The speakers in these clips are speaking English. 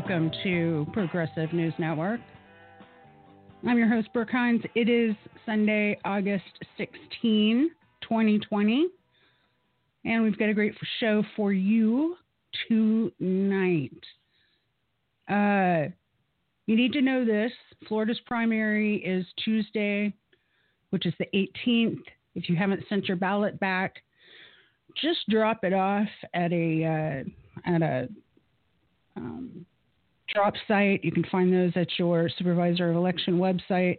Welcome to Progressive News Network. I'm your host, Brook Hines. It is Sunday, August 16, 2020, and we've got a great show for you tonight. Uh, you need to know this Florida's primary is Tuesday, which is the 18th. If you haven't sent your ballot back, just drop it off at a uh, at a um, drop site. You can find those at your supervisor of election website.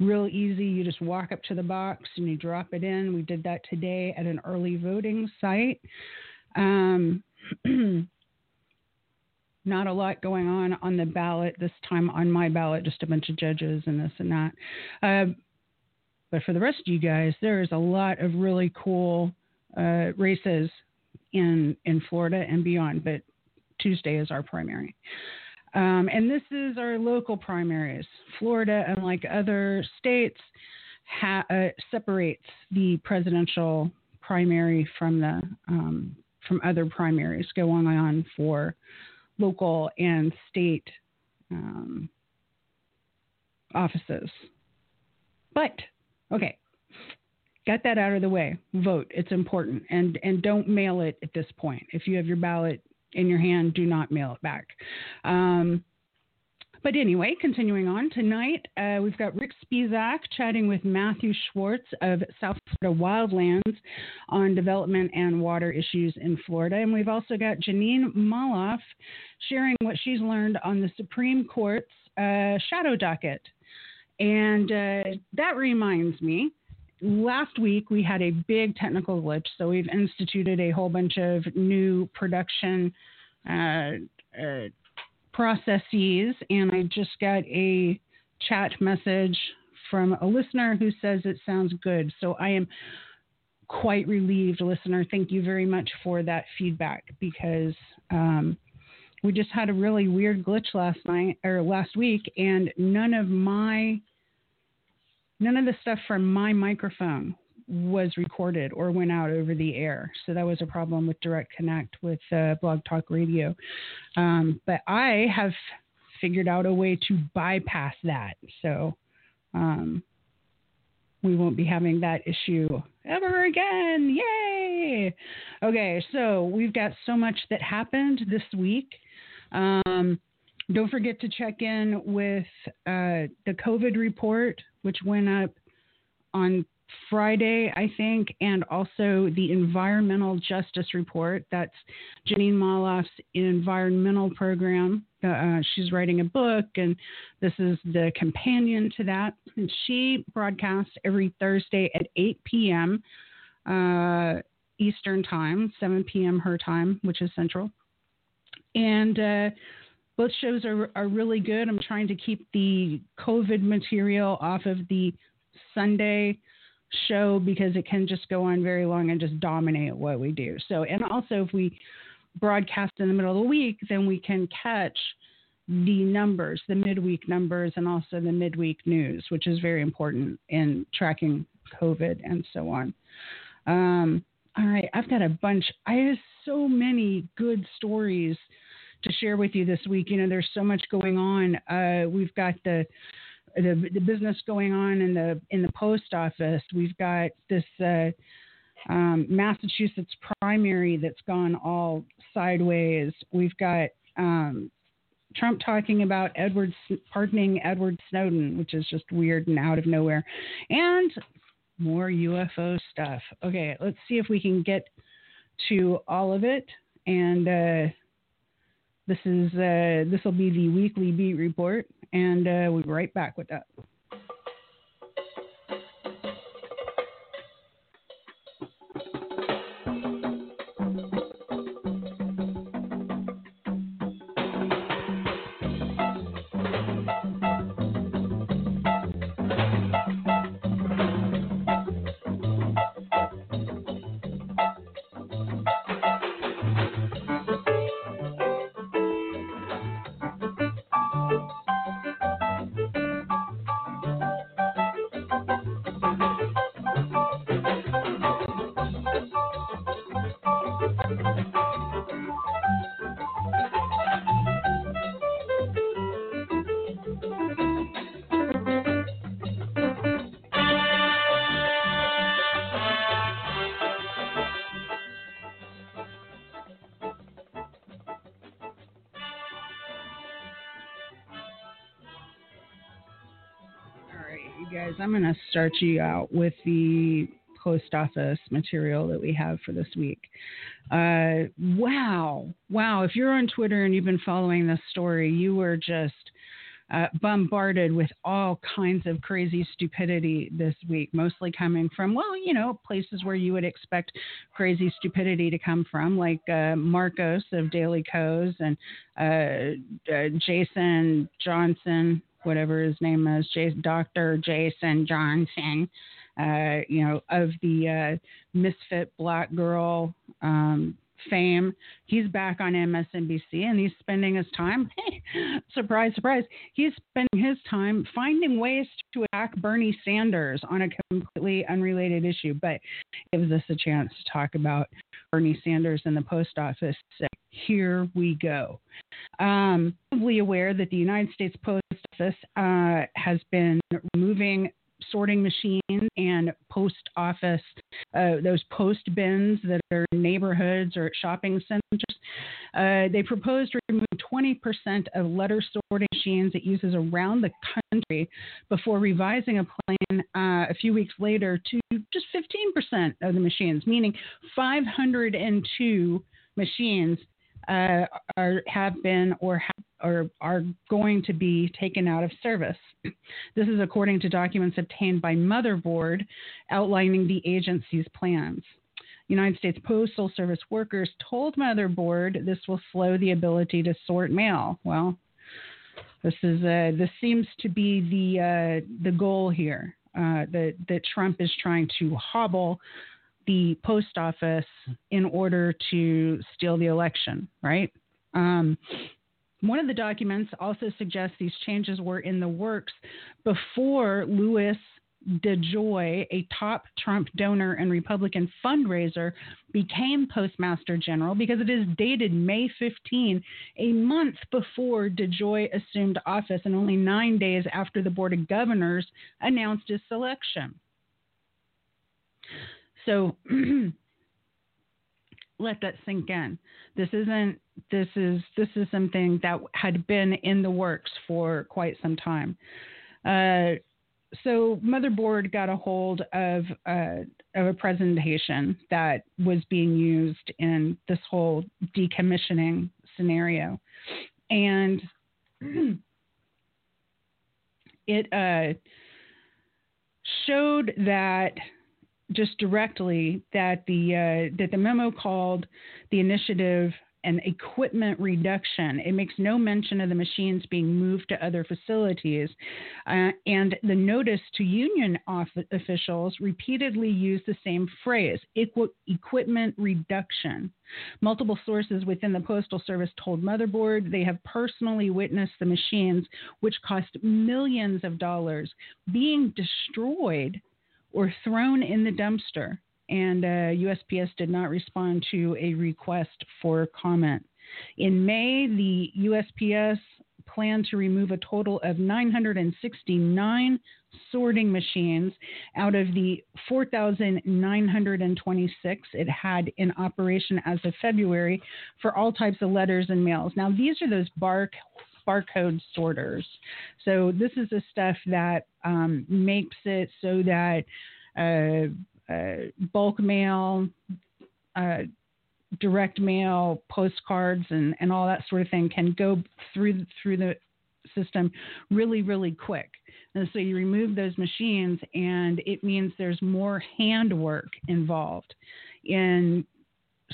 Real easy. You just walk up to the box and you drop it in. We did that today at an early voting site. Um, not a lot going on on the ballot this time on my ballot, just a bunch of judges and this and that. Uh, but for the rest of you guys, there is a lot of really cool uh, races in in Florida and beyond. But Tuesday is our primary. Um, and this is our local primaries. Florida, unlike other states, ha- uh, separates the presidential primary from the um, from other primaries going on for local and state um, offices. But okay, got that out of the way. Vote. It's important, and and don't mail it at this point. If you have your ballot in your hand, do not mail it back. Um, but anyway, continuing on tonight, uh, we've got Rick Spisak chatting with Matthew Schwartz of South Florida Wildlands on development and water issues in Florida. And we've also got Jeanine Molloff sharing what she's learned on the Supreme Court's uh, shadow docket. And uh, that reminds me last week we had a big technical glitch, so we've instituted a whole bunch of new production uh, uh, processes, and I just got a chat message from a listener who says it sounds good. So I am quite relieved, listener. Thank you very much for that feedback because um, we just had a really weird glitch last night or last week, and none of my none of the stuff from my microphone was recorded or went out over the air. So that was a problem with Direct Connect with uh, Blog Talk Radio. Um, but I have figured out a way to bypass that. So um, we won't be having that issue ever again. Yay! Okay, so we've got so much that happened this week. Um, don't forget to check in with uh, the COVID report, which went up on Friday, I think, and also the environmental justice report. That's Jeanine Molloff's environmental program. Uh, she's writing a book, and this is the companion to that. And she broadcasts every Thursday at 8 p.m. Uh, Eastern Time, 7 p.m. her time, which is Central. And uh, both shows are, are really good. I'm trying to keep the COVID material off of the Sunday show because it can just go on very long and just dominate what we do. So, and also if we broadcast in the middle of the week, then we can catch the numbers, the midweek numbers, and also the midweek news, which is very important in tracking COVID and so on. Um, all right, I've got a bunch. I have so many good stories to share with you this week. You know, there's so much going on. Uh, we've got the, the the business going on in the in the post office. We've got this uh, um, Massachusetts primary that's gone all sideways. We've got um, Trump talking about Edward pardoning Edward Snowden, which is just weird and out of nowhere, and more UFO stuff. Okay, let's see if we can get to all of it and. Uh, this is uh, this will be the weekly beat report, and uh, we'll be right back with that. I'm going to start you out with the post office material that we have for this week. Uh, wow. Wow. If you're on Twitter and you've been following this story, you were just uh, bombarded with all kinds of crazy stupidity this week, mostly coming from, well, you know, places where you would expect crazy stupidity to come from, like uh, Markos of Daily Kos and uh, uh Jason Johnson, whatever his name is, Dr. Jason Johnson. Uh, you know, of the uh, misfit black girl um, fame. He's back on MSNBC and he's spending his time, surprise, surprise, he's spending his time finding ways to attack Bernie Sanders on a completely unrelated issue, but gives us a chance to talk about Bernie Sanders and the post office. Here we go. Um, probably aware that the United States Post Office uh, has been removing sorting machines and post office, uh, those post bins that are in neighborhoods or at shopping centers. Uh, they proposed to remove 20% of letter sorting machines it uses around the country before revising a plan uh, a few weeks later to just 15% of the machines, meaning 502 machines uh, are, have been or have, or are going to be taken out of service. This is according to documents obtained by Motherboard outlining the agency's plans. United States Postal Service workers told Motherboard this will slow the ability to sort mail. Well, this is uh, this seems to be the uh, the goal here uh, that that Trump is trying to hobble the post office in order to steal the election, right? Um, one of the documents also suggests these changes were in the works before Louis DeJoy, a top Trump donor and Republican fundraiser, became Postmaster General because it is dated May 15, a month before DeJoy assumed office and only nine days after the Board of Governors announced his selection. So let that sink in. This isn't this is this is something that had been in the works for quite some time. Uh, so motherboard got a hold of uh, of a presentation that was being used in this whole decommissioning scenario, and it uh, showed that just directly that the uh, that the memo called the initiative an equipment reduction. It makes no mention of the machines being moved to other facilities. Uh, and the notice to union officials repeatedly used the same phrase equi- equipment reduction. Multiple sources within the Postal Service told Motherboard they have personally witnessed the machines, which cost millions of dollars, being destroyed or thrown in the dumpster. And uh, USPS did not respond to a request for comment. In May, the USPS planned to remove a total of 969 sorting machines out of the 4,926 it had in operation as of February for all types of letters and mails. Now, these are those bar barcode sorters. So this is the stuff that um, makes it so that uh, uh, bulk mail, uh, direct mail, postcards, and, and all that sort of thing can go through through the system really, really quick. And so you remove those machines, and it means there's more handwork involved in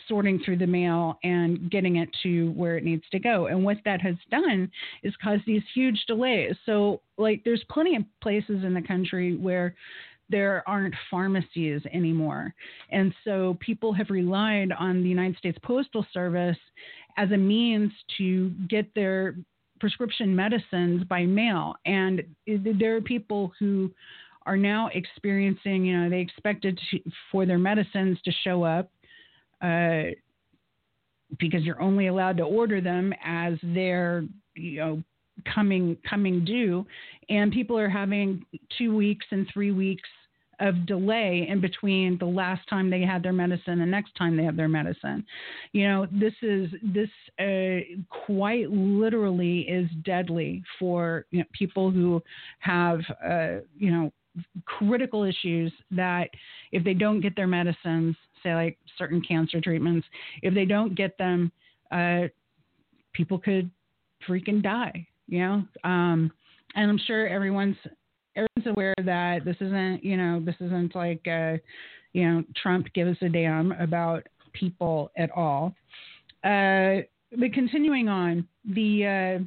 sorting through the mail and getting it to where it needs to go. And what that has done is caused these huge delays. So, like, there's plenty of places in the country where there aren't pharmacies anymore. And so people have relied on the United States Postal Service as a means to get their prescription medicines by mail. And there are people who are now experiencing, you know, they expected to, for their medicines to show up uh, because you're only allowed to order them as they're you know coming coming due. And people are having two weeks and three weeks of delay in between the last time they had their medicine and next time they have their medicine. You know this is this uh, quite literally is deadly for you know, people who have uh, you know critical issues that if they don't get their medicines, say like certain cancer treatments, if they don't get them, uh, people could freaking die. You know, um, and I'm sure everyone's everyone's aware that this isn't you know this isn't like uh, you know Trump gives a damn about people at all. Uh, but continuing on the. Uh,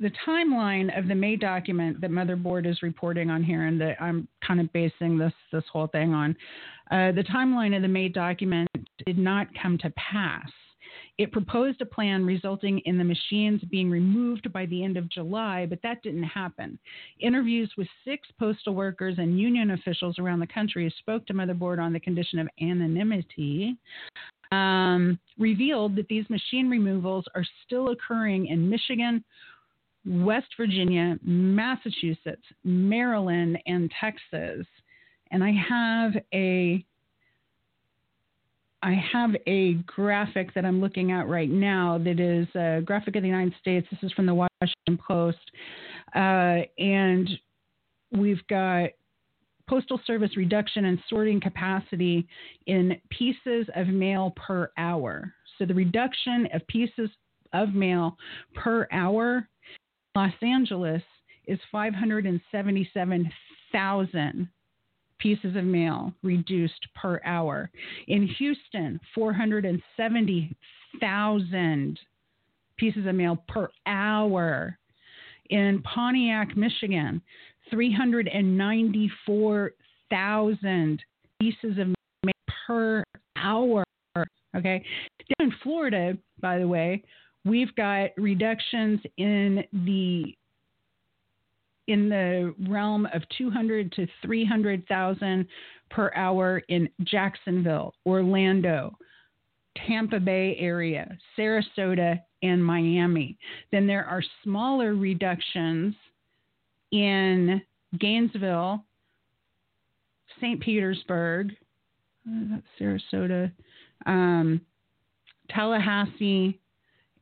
the timeline of the May document that Motherboard is reporting on here, and that I'm kind of basing this this whole thing on, uh, the timeline of the May document did not come to pass. It proposed a plan resulting in the machines being removed by the end of July, but that didn't happen. Interviews with six postal workers and union officials around the country spoke to Motherboard on the condition of anonymity. Um, revealed that these machine removals are still occurring in Michigan, West Virginia, Massachusetts, Maryland, and Texas. And I have a I have a graphic that I'm looking at right now that is a graphic of the United States. This is from the Washington Post. Uh, and we've got Postal Service reduction and sorting capacity in pieces of mail per hour. So the reduction of pieces of mail per hour Los Angeles is 577,000 pieces of mail reduced per hour. In Houston, 470,000 pieces of mail per hour. In Pontiac, Michigan, 394,000 pieces of mail per hour. Okay. Down in Florida, by the way, we've got reductions in the in the realm of 200 to 300,000 per hour in Jacksonville, Orlando, Tampa Bay area, Sarasota, and Miami. Then there are smaller reductions in Gainesville, St. Petersburg, uh, Sarasota, um, Tallahassee,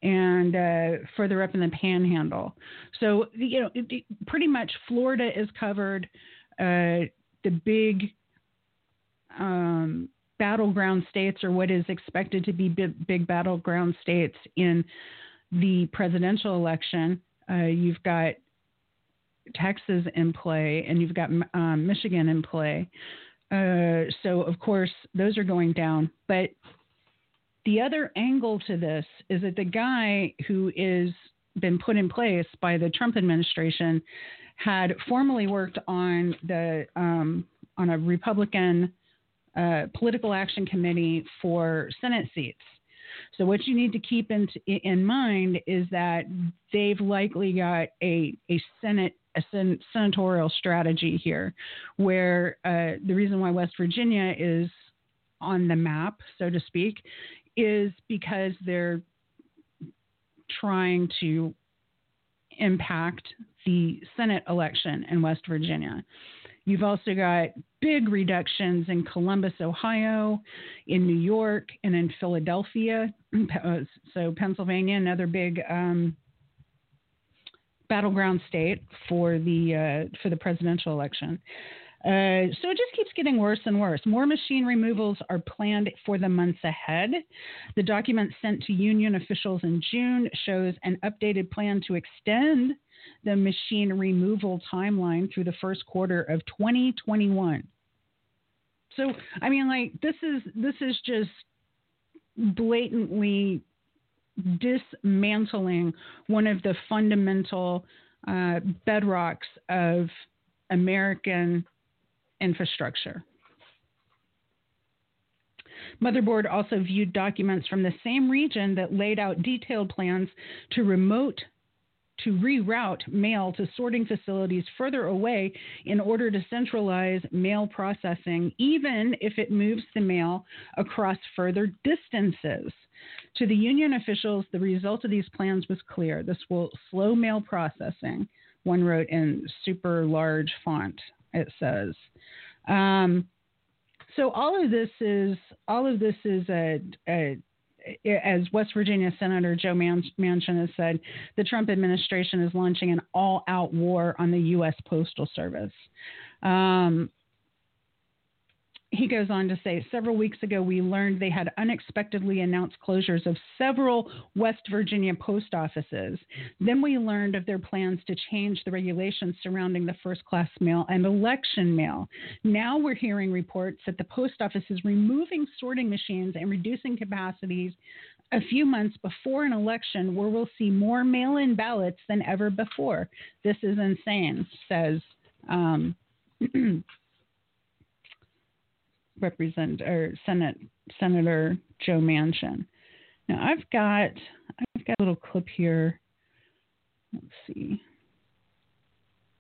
and uh, further up in the panhandle. So, you know, it, it, pretty much Florida is covered. Uh, the big um, battleground states, or what is expected to be big, big battleground states in the presidential election, uh, you've got Texas in play and you've got um, Michigan in play. Uh, so, of course, those are going down. But the other angle to this is that the guy who is been put in place by the Trump administration had formerly worked on the um, on a Republican uh, political action committee for Senate seats. So what you need to keep in, in mind is that they've likely got a, a Senate a sen- senatorial strategy here, where uh, the reason why West Virginia is on the map, so to speak, is because they're trying to impact the Senate election in West Virginia. You've also got big reductions in Columbus, Ohio, in New York, and in Philadelphia. So, Pennsylvania, another big um, battleground state for the uh, for the presidential election. Uh, so it just keeps getting worse and worse. More machine removals are planned for the months ahead. The document sent to union officials in June shows an updated plan to extend the machine removal timeline through the first quarter of 2021. So I mean, like this is this is just blatantly dismantling one of the fundamental uh, bedrocks of American infrastructure. Motherboard also viewed documents from the same region that laid out detailed plans to remote to reroute mail to sorting facilities further away in order to centralize mail processing, even if it moves the mail across further distances. To the union officials, the result of these plans was clear. This will slow mail processing, one wrote in super large font, it says. Um, so all of this is all of this is a, a as West Virginia Senator Joe Manchin has said, the Trump administration is launching an all-out war on the U.S. Postal Service. Um, he goes on to say several weeks ago we learned they had unexpectedly announced closures of several West Virginia post offices. Then we learned of their plans to change the regulations surrounding the first class mail and election mail. Now we're hearing reports that the post office is removing sorting machines and reducing capacities a few months before an election where we'll see more mail in ballots than ever before. This is insane, says. Um, Represent or Senate Senator Joe Manchin. Now I've got I've got a little clip here. Let's see.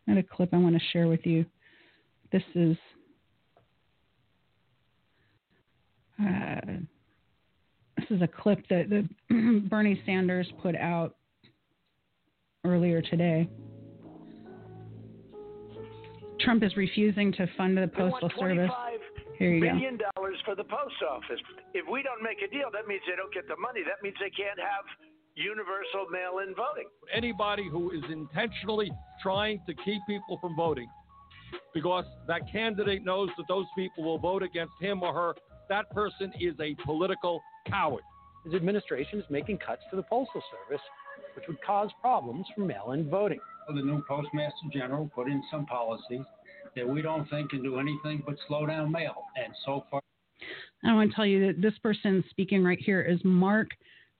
I got a clip I want to share with you. This is uh, this is a clip that, that Bernie Sanders put out earlier today. Trump is refusing to fund the Postal Service. Here you billion go. dollars for the post office. If we don't make a deal, that means they don't get the money. That means they can't have universal mail-in voting. Anybody who is intentionally trying to keep people from voting because that candidate knows that those people will vote against him or her, that person is a political coward. His administration is making cuts to the Postal Service, which would cause problems for mail in voting. The new Postmaster General put in some policies that we don't think can do anything but slow down mail. And so far, I want to tell you that this person speaking right here is Mark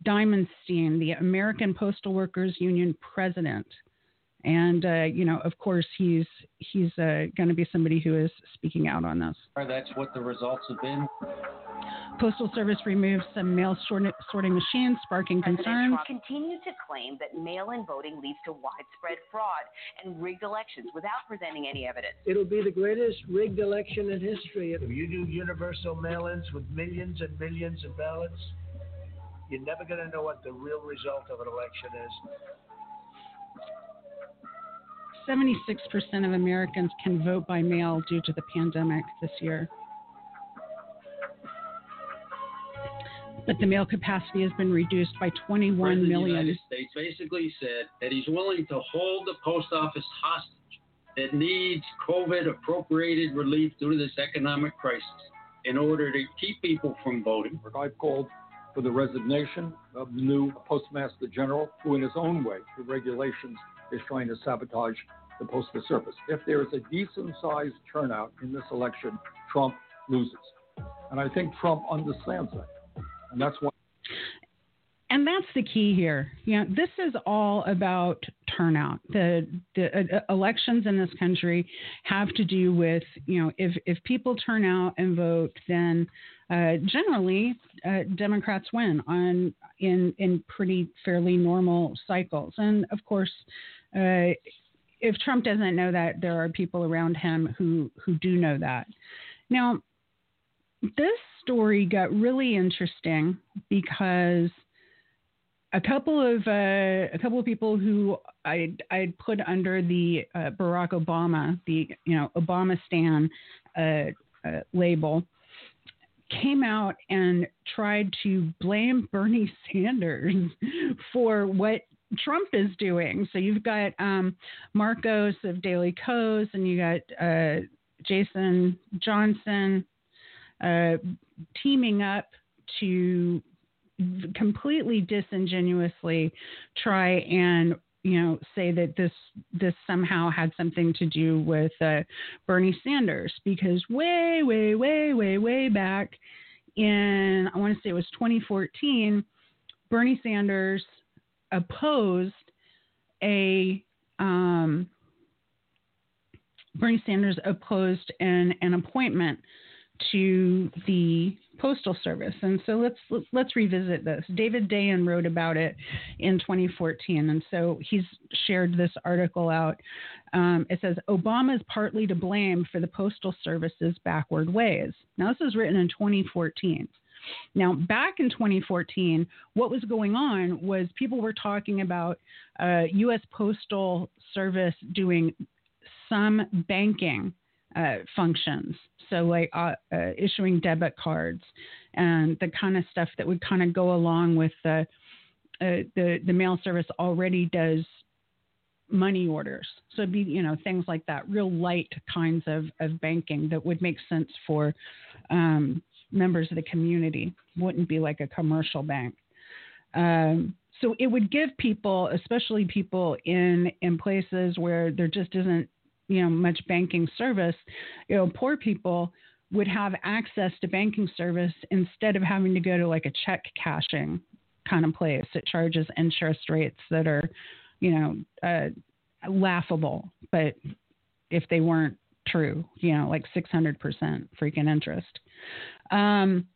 Dimondstein, the American Postal Workers Union president. And uh, you know, of course, he's he's uh, going to be somebody who is speaking out on this. That's what the results have been. Postal Service removed some mail sorting machines, sparking concerns. Trump continues to claim that mail-in voting leads to widespread fraud and rigged elections without presenting any evidence. It'll be the greatest rigged election in history. If you do universal mail-ins with millions and millions of ballots, you're never going to know what the real result of an election is. 76% of Americans can vote by mail due to the pandemic this year. But the mail capacity has been reduced by 21 President million. The United States basically said that he's willing to hold the post office hostage that needs COVID appropriated relief due to this economic crisis in order to keep people from voting. I've called for the resignation of the new Postmaster General, who, in his own way, through regulations, is trying to sabotage the Postal Service. If there is a decent sized turnout in this election, Trump loses. And I think Trump understands that and that's why. And that's the key here. You know, this is all about turnout. The the uh, uh, elections in this country have to do with you know if if people turn out and vote, then uh, generally uh, Democrats win on in in pretty fairly normal cycles. And of course, uh, if Trump doesn't know that, there are people around him who who do know that. Now, this story got really interesting because a couple of uh, a couple of people who I I put under the uh, Barack Obama, the you know Obama Stan uh, uh, label, came out and tried to blame Bernie Sanders for what Trump is doing. So you've got um, Markos of Daily Kos, and you got uh, Jason Johnson, uh, teaming up to completely disingenuously try and you know say that this this somehow had something to do with uh, Bernie Sanders. Because way way way way way back in I want to say it was 2014 Bernie Sanders opposed a um, Bernie Sanders opposed an an appointment to the postal service. And so let's let's revisit this. David Dayen wrote about it in 2014 and so he's shared this article out. Um, it says obama is partly to blame for the postal service's backward ways. Now this was written in 2014 now, back in 2014, what was going on was people were talking about uh, U.S. Postal Service doing some banking uh, functions so like uh, uh, issuing debit cards and the kind of stuff that would kind of go along with the uh, the the mail service already does money orders. So it'd be, you know, things like that, real light kinds of, of banking that would make sense for um, members of the community. Wouldn't be like a commercial bank. Um, so it would give people, especially people in in places where there just isn't, you know, much banking service, you know, poor people would have access to banking service instead of having to go to like a check cashing kind of place that charges interest rates that are you know, uh, laughable, but if they weren't true, you know, like 600% freaking interest. Um,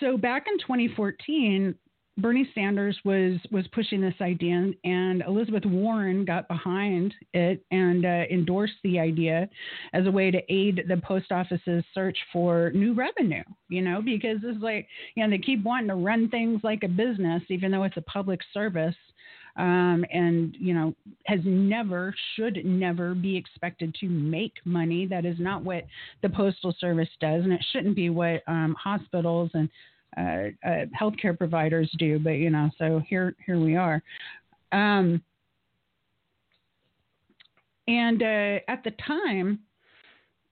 so back in 2014, Bernie Sanders was was pushing this idea, and Elizabeth Warren got behind it and uh, endorsed the idea as a way to aid the post office's search for new revenue. You know, because it's like you know they keep wanting to run things like a business, even though it's a public service um, and you know has never should never be expected to make money that is not what the postal service does and it shouldn't be what um, hospitals and uh, uh, healthcare providers do but you know so here here we are. Um, and uh, at the time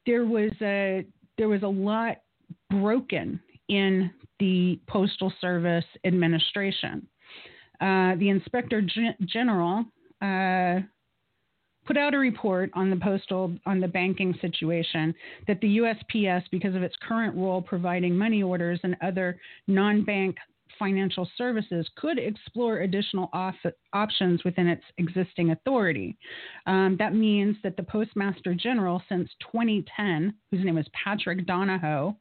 there was a there was a lot broken in the postal service administration. Uh, the inspector general uh, put out a report on the postal on the banking situation that the USPS, because of its current role providing money orders and other non-bank Financial Services could explore additional off- options within its existing authority. Um, that means that the Postmaster General since 2010, whose name is Patrick Donahoe,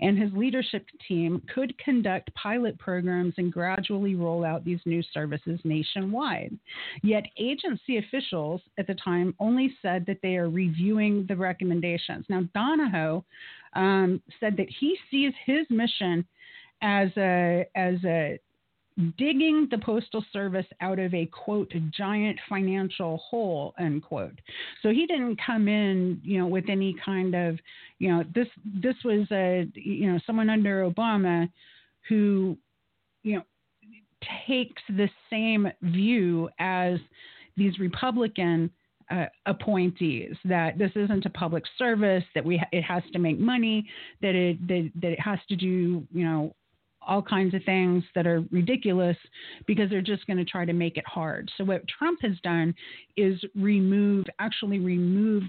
and his leadership team could conduct pilot programs and gradually roll out these new services nationwide. Yet agency officials at the time only said that they are reviewing the recommendations. Now, Donahoe um, said that he sees his mission as a as a digging the postal service out of a quote giant financial hole unquote so he didn't come in you know with any kind of you know this this was a you know someone under obama who you know takes the same view as these republican uh, appointees that this isn't a public service that we it has to make money that it that, that it has to do you know all kinds of things that are ridiculous because they're just going to try to make it hard. So what Trump has done is remove actually remove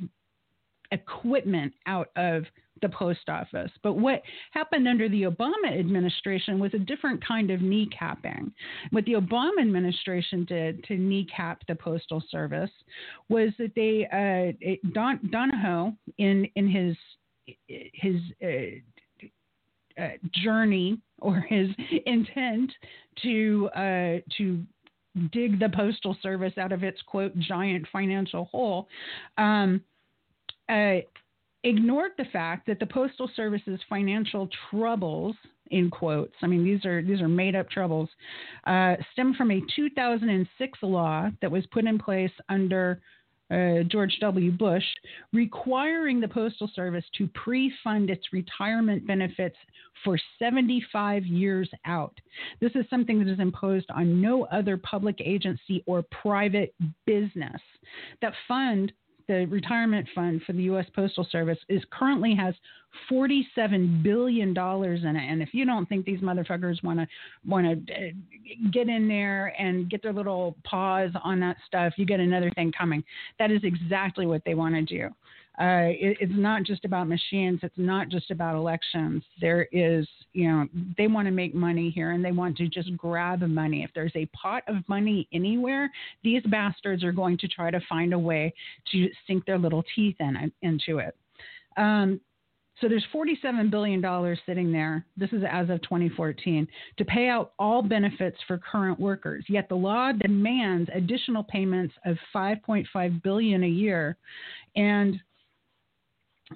equipment out of the post office. But what happened under the Obama administration was a different kind of kneecapping. What the Obama administration did to kneecap the postal service was that they uh, Don, Donahoe in in his his uh, uh, journey or his intent to uh, to dig the postal service out of its quote giant financial hole um, uh, ignored the fact that the postal service's financial troubles in quotes i mean these are these are made up troubles uh, stem from a 2006 law that was put in place under uh, George W. Bush, requiring the Postal Service to pre fund its retirement benefits for 75 years out. This is something that is imposed on no other public agency or private business. That fund the retirement fund for the U.S. Postal Service is currently has forty-seven billion dollars in it. And if you don't think these motherfuckers want to want to uh, get in there and get their little paws on that stuff, you get another thing coming. That is exactly what they want to do. Uh, it, it's not just about machines. It's not just about elections. There is, you know, they want to make money here and they want to just grab money. If there's a pot of money anywhere, these bastards are going to try to find a way to sink their little teeth in into it. Um, so there's $47 billion sitting there. This is as of 2014 to pay out all benefits for current workers. Yet the law demands additional payments of 5.5 billion a year. And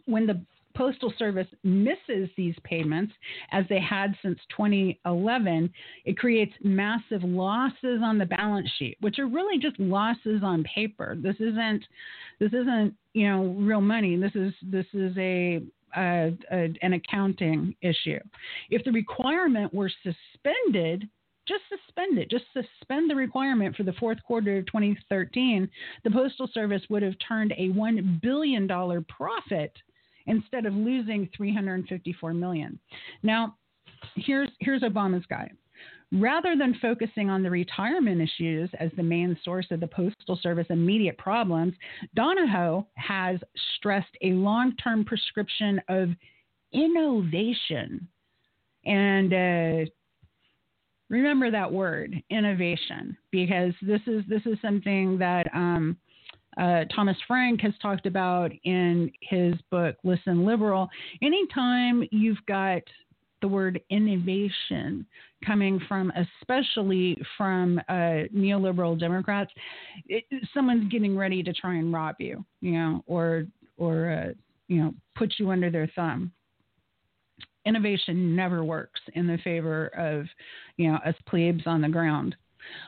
when the Postal Service misses these payments, as they had since 2011, it creates massive losses on the balance sheet, which are really just losses on paper. This isn't, this isn't, you know, real money. This is this is a a, a, an accounting issue. If the requirement were suspended, just suspend it, just suspend the requirement for the fourth quarter of 2013, the Postal Service would have turned a $1 billion profit instead of losing 354 million. Now, here's here's Obama's guy. Rather than focusing on the retirement issues as the main source of the Postal Service immediate problems, Donahoe has stressed a long term prescription of innovation. And uh, remember that word, innovation, because this is, this is something that um, uh, Thomas Frank has talked about in his book, Listen Liberal. Anytime you've got the word innovation coming from, especially from uh, neoliberal Democrats, it, someone's getting ready to try and rob you, you know, or or uh, you know, put you under their thumb. Innovation never works in the favor of, you know, us plebes on the ground.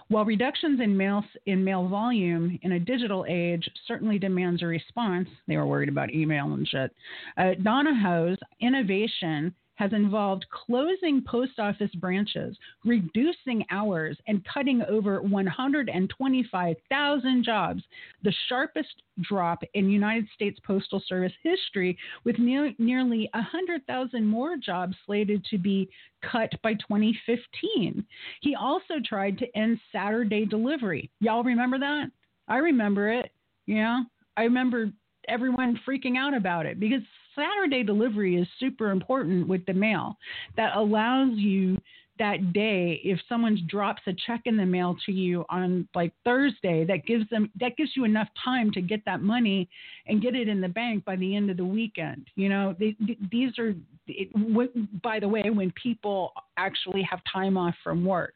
While reductions in mail, in mail volume in a digital age certainly demands a response, they were worried about email and shit. Uh, Donahoe's innovation has involved closing post office branches, reducing hours, and cutting over 125,000 jobs, the sharpest drop in United States Postal Service history, with ne- nearly 100,000 more jobs slated to be cut by 2015. He also tried to end Saturday delivery. Y'all remember that? I remember it. Yeah. I remember everyone freaking out about it because Saturday delivery is super important with the mail. That allows you that day if someone drops a check in the mail to you on like Thursday that gives them that gives you enough time to get that money and get it in the bank by the end of the weekend you know they, these are it, by the way when people actually have time off from work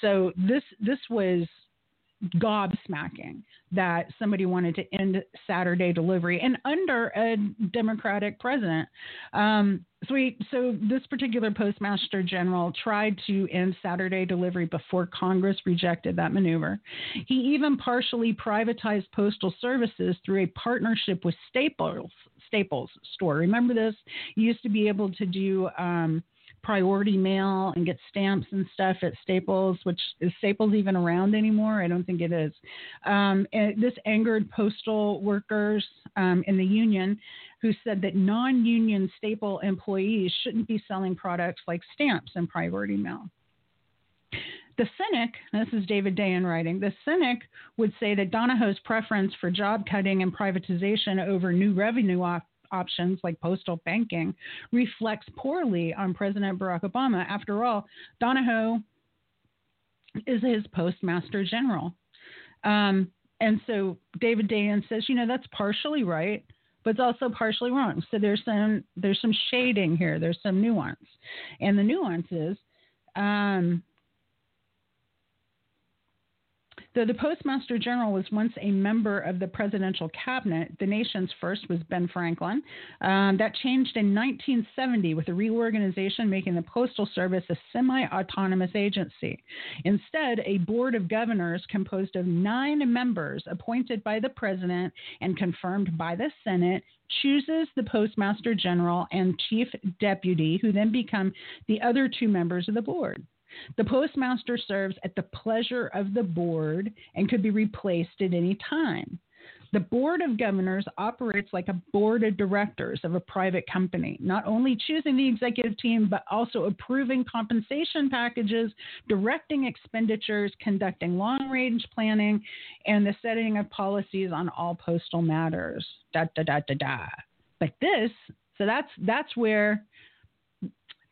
so this this was gobsmacking that somebody wanted to end Saturday delivery and under a Democratic president. Um, so, we, so this particular postmaster general tried to end Saturday delivery before Congress rejected that maneuver. He even partially privatized postal services through a partnership with Staples Staples store. Remember this? You used to be able to do um, priority mail and get stamps and stuff at Staples, which is Staples even around anymore? I don't think it is. Um, this angered postal workers um, in the union who said that non union staple employees shouldn't be selling products like stamps and priority mail. The cynic, this is David Dayen writing, the cynic would say that Donahoe's preference for job cutting and privatization over new revenue op- options like postal banking reflects poorly on President Barack Obama. After all, Donahoe is his postmaster general. Um, and so David Dayen says, you know, that's partially right, but it's also partially wrong. So there's some there's some shading here. There's some nuance, and the nuance is um, Though the Postmaster General was once a member of the presidential cabinet, the nation's first was Ben Franklin. Um, that changed in 1970 with a reorganization making the Postal Service a semi autonomous agency. Instead, a board of governors composed of nine members appointed by the president and confirmed by the Senate chooses the Postmaster General and Chief Deputy, who then become the other two members of the board. The postmaster serves at the pleasure of the board and could be replaced at any time. The board of governors operates like a board of directors of a private company, not only choosing the executive team, but also approving compensation packages, directing expenditures, conducting long range planning, and the setting of policies on all postal matters. Da, da, da, da, da. But this, so that's, that's where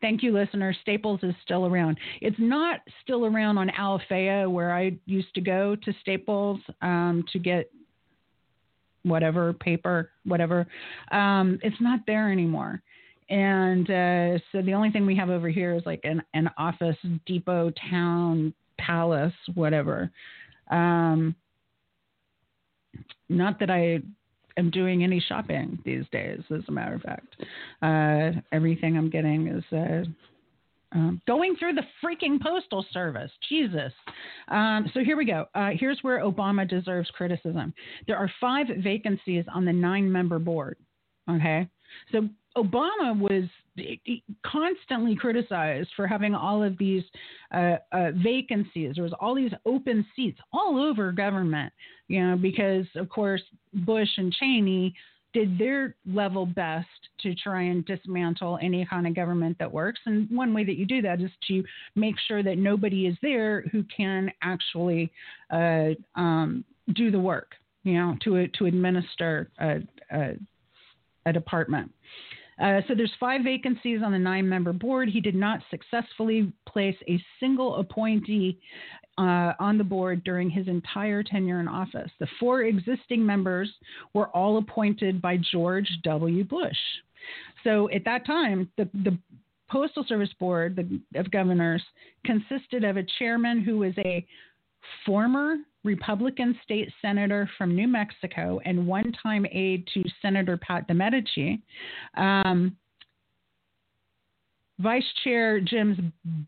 Thank you, listener. Staples is still around. It's not still around on Alafaya, where I used to go to Staples um, to get whatever paper, whatever. Um, it's not there anymore. And uh, so the only thing we have over here is like an, an office depot, town, palace, whatever. Um, not that I am doing any shopping these days, as a matter of fact. Uh, everything I'm getting is uh, um, going through the freaking postal service. Jesus. Um, so here we go. Uh, here's where Obama deserves criticism. There are five vacancies on the nine member board. Okay. So Obama was constantly criticized for having all of these uh, uh, vacancies. There was all these open seats all over government, you know, because of course Bush and Cheney did their level best to try and dismantle any kind of government that works. And one way that you do that is to make sure that nobody is there who can actually uh, um, do the work, you know, to to administer a, a, a department. Uh, so there's five vacancies on the nine-member board. He did not successfully place a single appointee uh, on the board during his entire tenure in office. The four existing members were all appointed by George W. Bush. So at that time, the, the Postal Service Board the, of Governors consisted of a chairman who was a former Republican state senator from New Mexico and one time aide to Senator Pat Domenici. Um, Vice Chair Jim's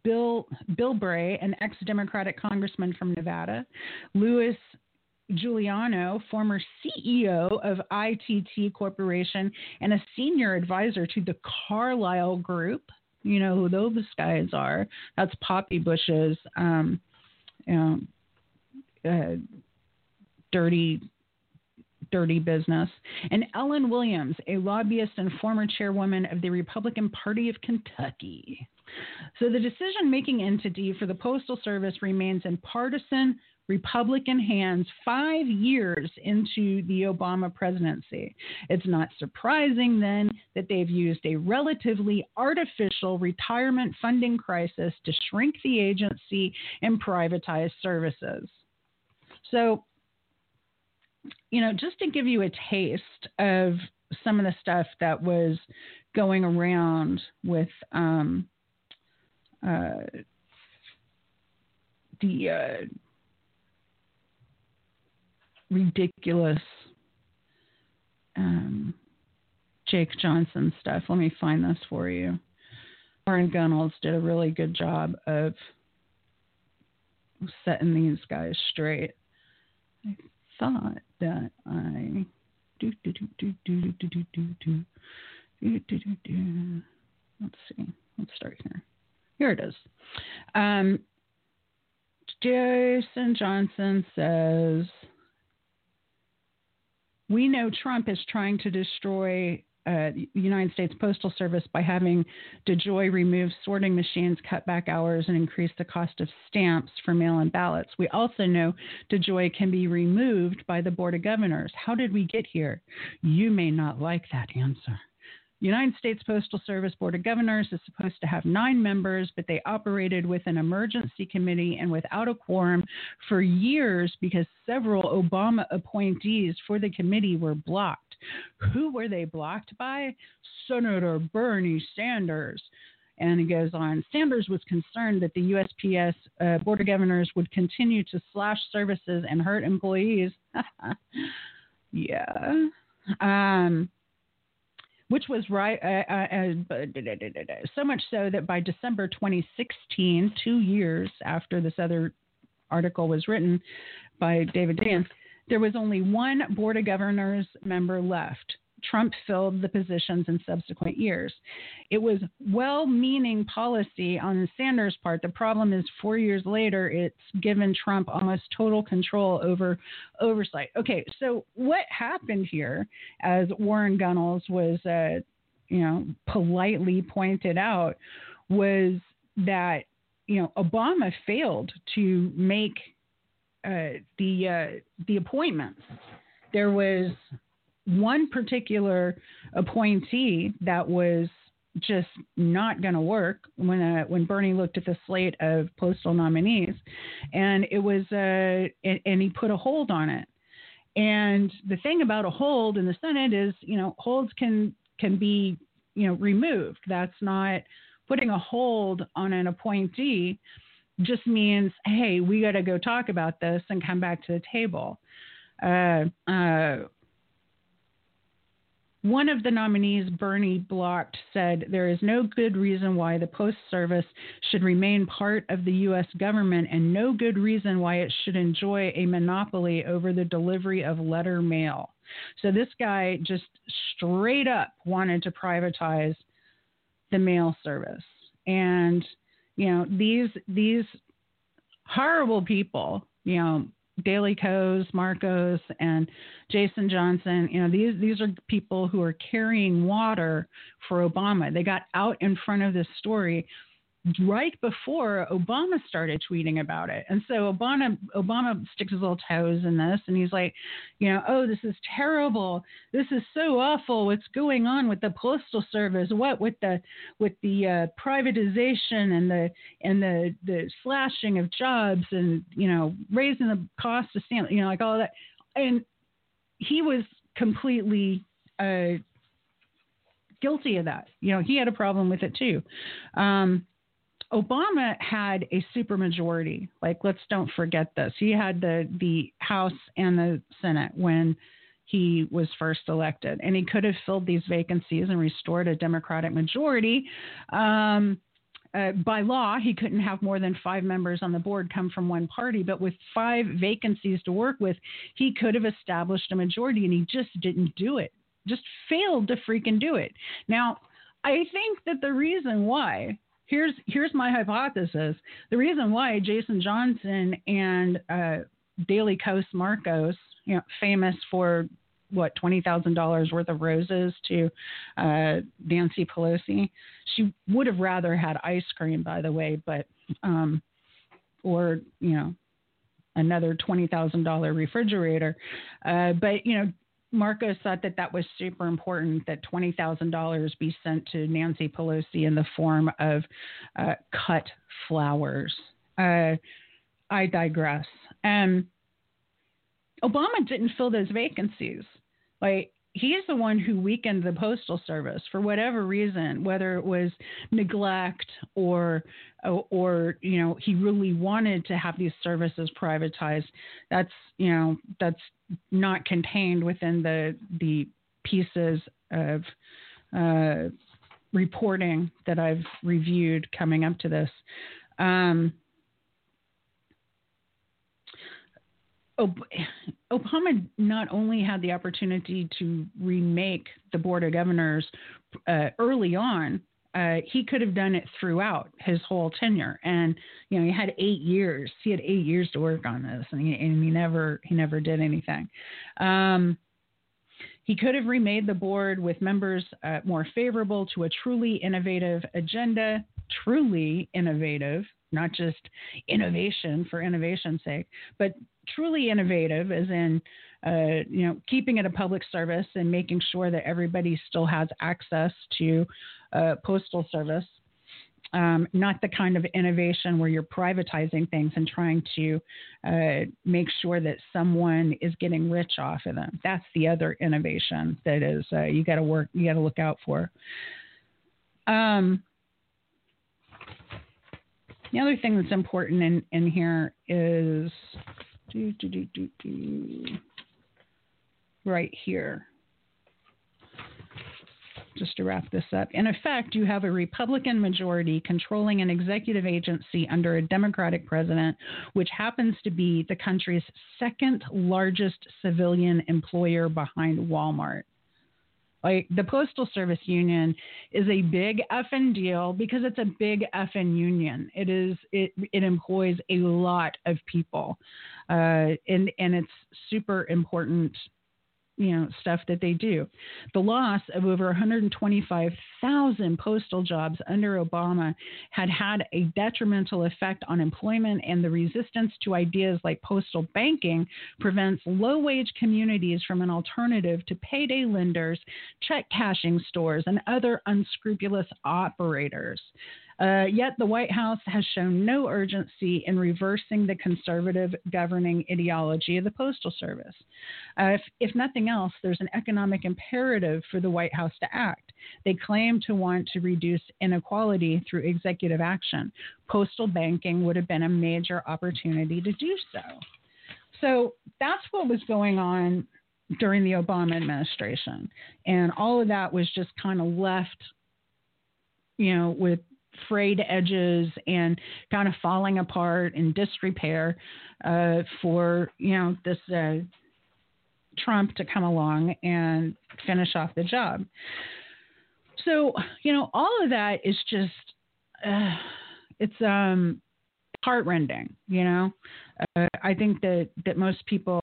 Bill Bilbray, an ex Democratic congressman from Nevada. Louis Giuliano, former CEO of ITT Corporation and a senior advisor to the Carlyle Group. You know who those guys are. That's Poppy Bush's um, dirty dirty business. And Ellen Williams, a lobbyist and former chairwoman of the Republican Party of Kentucky. So the decision making entity for the Postal Service remains in partisan Republican hands five years into the Obama presidency. It's not surprising then that they've used a relatively artificial retirement funding crisis to shrink the agency and privatize services. So, you know, just to give you a taste of some of the stuff that was going around with um, uh, the uh, ridiculous um, Jake Johnson stuff. Let me find this for you. Warren Gunnels did a really good job of setting these guys straight. I thought that I do do do do do do do do do do do do do. Let's see. Let's start here. Here it is. Um, Jason Johnson says, "We know Trump is trying to destroy uh, United States Postal Service by having DeJoy remove sorting machines, cut back hours, and increase the cost of stamps for mail in ballots. We also know DeJoy can be removed by the Board of Governors. How did we get here? You may not like that answer. United States Postal Service Board of Governors is supposed to have nine members, but they operated with an emergency committee and without a quorum for years because several Obama appointees for the committee were blocked. Who were they blocked by? Senator Bernie Sanders. And he goes on Sanders was concerned that the USPS uh, Board of Governors would continue to slash services and hurt employees. yeah. Um, which was right, uh, uh, uh, so much so that by December 2016, two years after this other article was written by David Dayen, there was only one Board of Governors member left. Trump filled the positions in subsequent years. It was well meaning policy on Sanders' part. The problem is, four years later, it's given Trump almost total control over oversight. Okay, so what happened here, as Warren Gunnels was, uh, you know, politely pointed out, was that, you know, Obama failed to make uh, the uh, the appointments. There was one particular appointee that was just not going to work when uh, when Bernie looked at the slate of postal nominees, and it was uh, and, and he put a hold on it. And the thing about a hold in the Senate is, you know, holds can can be you know removed. That's not putting a hold on an appointee just means, hey, we got to go talk about this and come back to the table. Uh, uh, one of the nominees, Bernie blocked, said there is no good reason why the Post Service should remain part of the U.S. government and no good reason why it should enjoy a monopoly over the delivery of letter mail. So this guy just straight up wanted to privatize the mail service. And, you know, these, these horrible people, you know, Daily Kos, Markos, and Jason Johnson. You know, these these are people who are carrying water for Obama. They got out in front of this story right before Obama started tweeting about it. And so Obama Obama sticks his little toes in this and he's like, you know, oh, this is terrible. This is so awful. What's going on with the postal service? What with the with the uh, privatization and the and the the slashing of jobs and you know raising the cost of stamp, you know, like all that. And he was completely uh, guilty of that. You know, he had a problem with it too. Um, Obama had a supermajority. Like, let's don't forget this. He had the the House and the Senate when he was first elected, and he could have filled these vacancies and restored a Democratic majority. Um, uh, by law, he couldn't have more than five members on the board come from one party, but with five vacancies to work with, he could have established a majority, and he just didn't do it. Just failed to freaking do it. Now, I think that the reason why here's here's my hypothesis. The reason why Jason Johnson and uh, Daily Kos Markos, you know, famous for what twenty thousand dollars worth of roses to uh, Nancy Pelosi. She would have rather had ice cream, by the way, but um, or you know another twenty thousand dollar refrigerator. Uh, but you know Markos thought that that was super important that $20,000 be sent to Nancy Pelosi in the form of uh, cut flowers. Uh, I digress. Um, Obama didn't fill those vacancies. Like he's the one who weakened the postal service for whatever reason, whether it was neglect or or you know he really wanted to have these services privatized. That's you know that's not contained within the the pieces of uh, reporting that I've reviewed coming up to this. Um, Obama not only had the opportunity to remake the Board of Governors uh, early on, uh, he could have done it throughout his whole tenure. And you know, he had eight years. He had eight years to work on this, and he, and he never he never did anything. Um, he could have remade the board with members uh, more favorable to a truly innovative agenda. Truly innovative, not just innovation for innovation's sake, but truly innovative, as in, uh, you know, keeping it a public service and making sure that everybody still has access to uh, postal service. Um, not the kind of innovation where you're privatizing things and trying to uh, make sure that someone is getting rich off of them. That's the other innovation that is uh, you got to work, you got to look out for. Um, the other thing that's important in, in here is do, do, do, do, do, right here just to wrap this up. In effect, you have a Republican majority controlling an executive agency under a Democratic president, which happens to be the country's second largest civilian employer behind Walmart. Like the Postal Service Union is a big effing deal because it's a big effing union. It is it it employs a lot of people, uh, and and it's super important you know stuff that they do. The loss of over 125,000 postal jobs under Obama had had a detrimental effect on employment, and the resistance to ideas like postal banking prevents low-wage communities from an alternative to payday lenders, check cashing stores, and other unscrupulous operators. Uh, yet the White House has shown no urgency in reversing the conservative governing ideology of the Postal Service. Uh, if, if nothing else, there's an economic imperative for the White House to act. They claim to want to reduce inequality through executive action. Postal banking would have been a major opportunity to do so. So that's what was going on during the Obama administration. And all of that was just kind of left, you know, with frayed edges and kind of falling apart in disrepair uh, for you know this uh, Trump to come along and finish off the job. So, you know, all of that is just, uh, it's um, heartrending, you know. Uh, I think that, that most people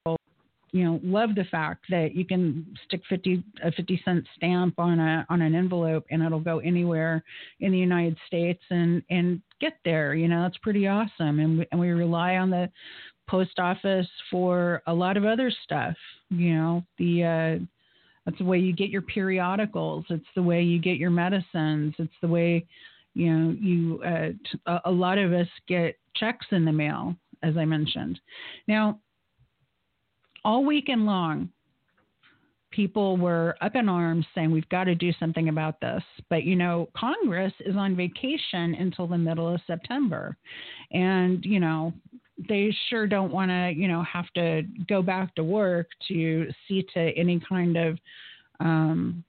you know love the fact that you can stick 50 a 50 cent stamp on a on an envelope and it'll go anywhere in the United States and and get there you know that's pretty awesome. And we, and we rely on the post office for a lot of other stuff you know the uh that's the way you get your periodicals. It's the way you get your medicines. It's the way you know you uh, t- a lot of us get checks in the mail as i mentioned. Now all weekend long, people were up in arms saying we've got to do something about this. But you know, Congress is on vacation until the middle of September. And, you know, they sure don't want to, you know, have to go back to work to see to any kind of um,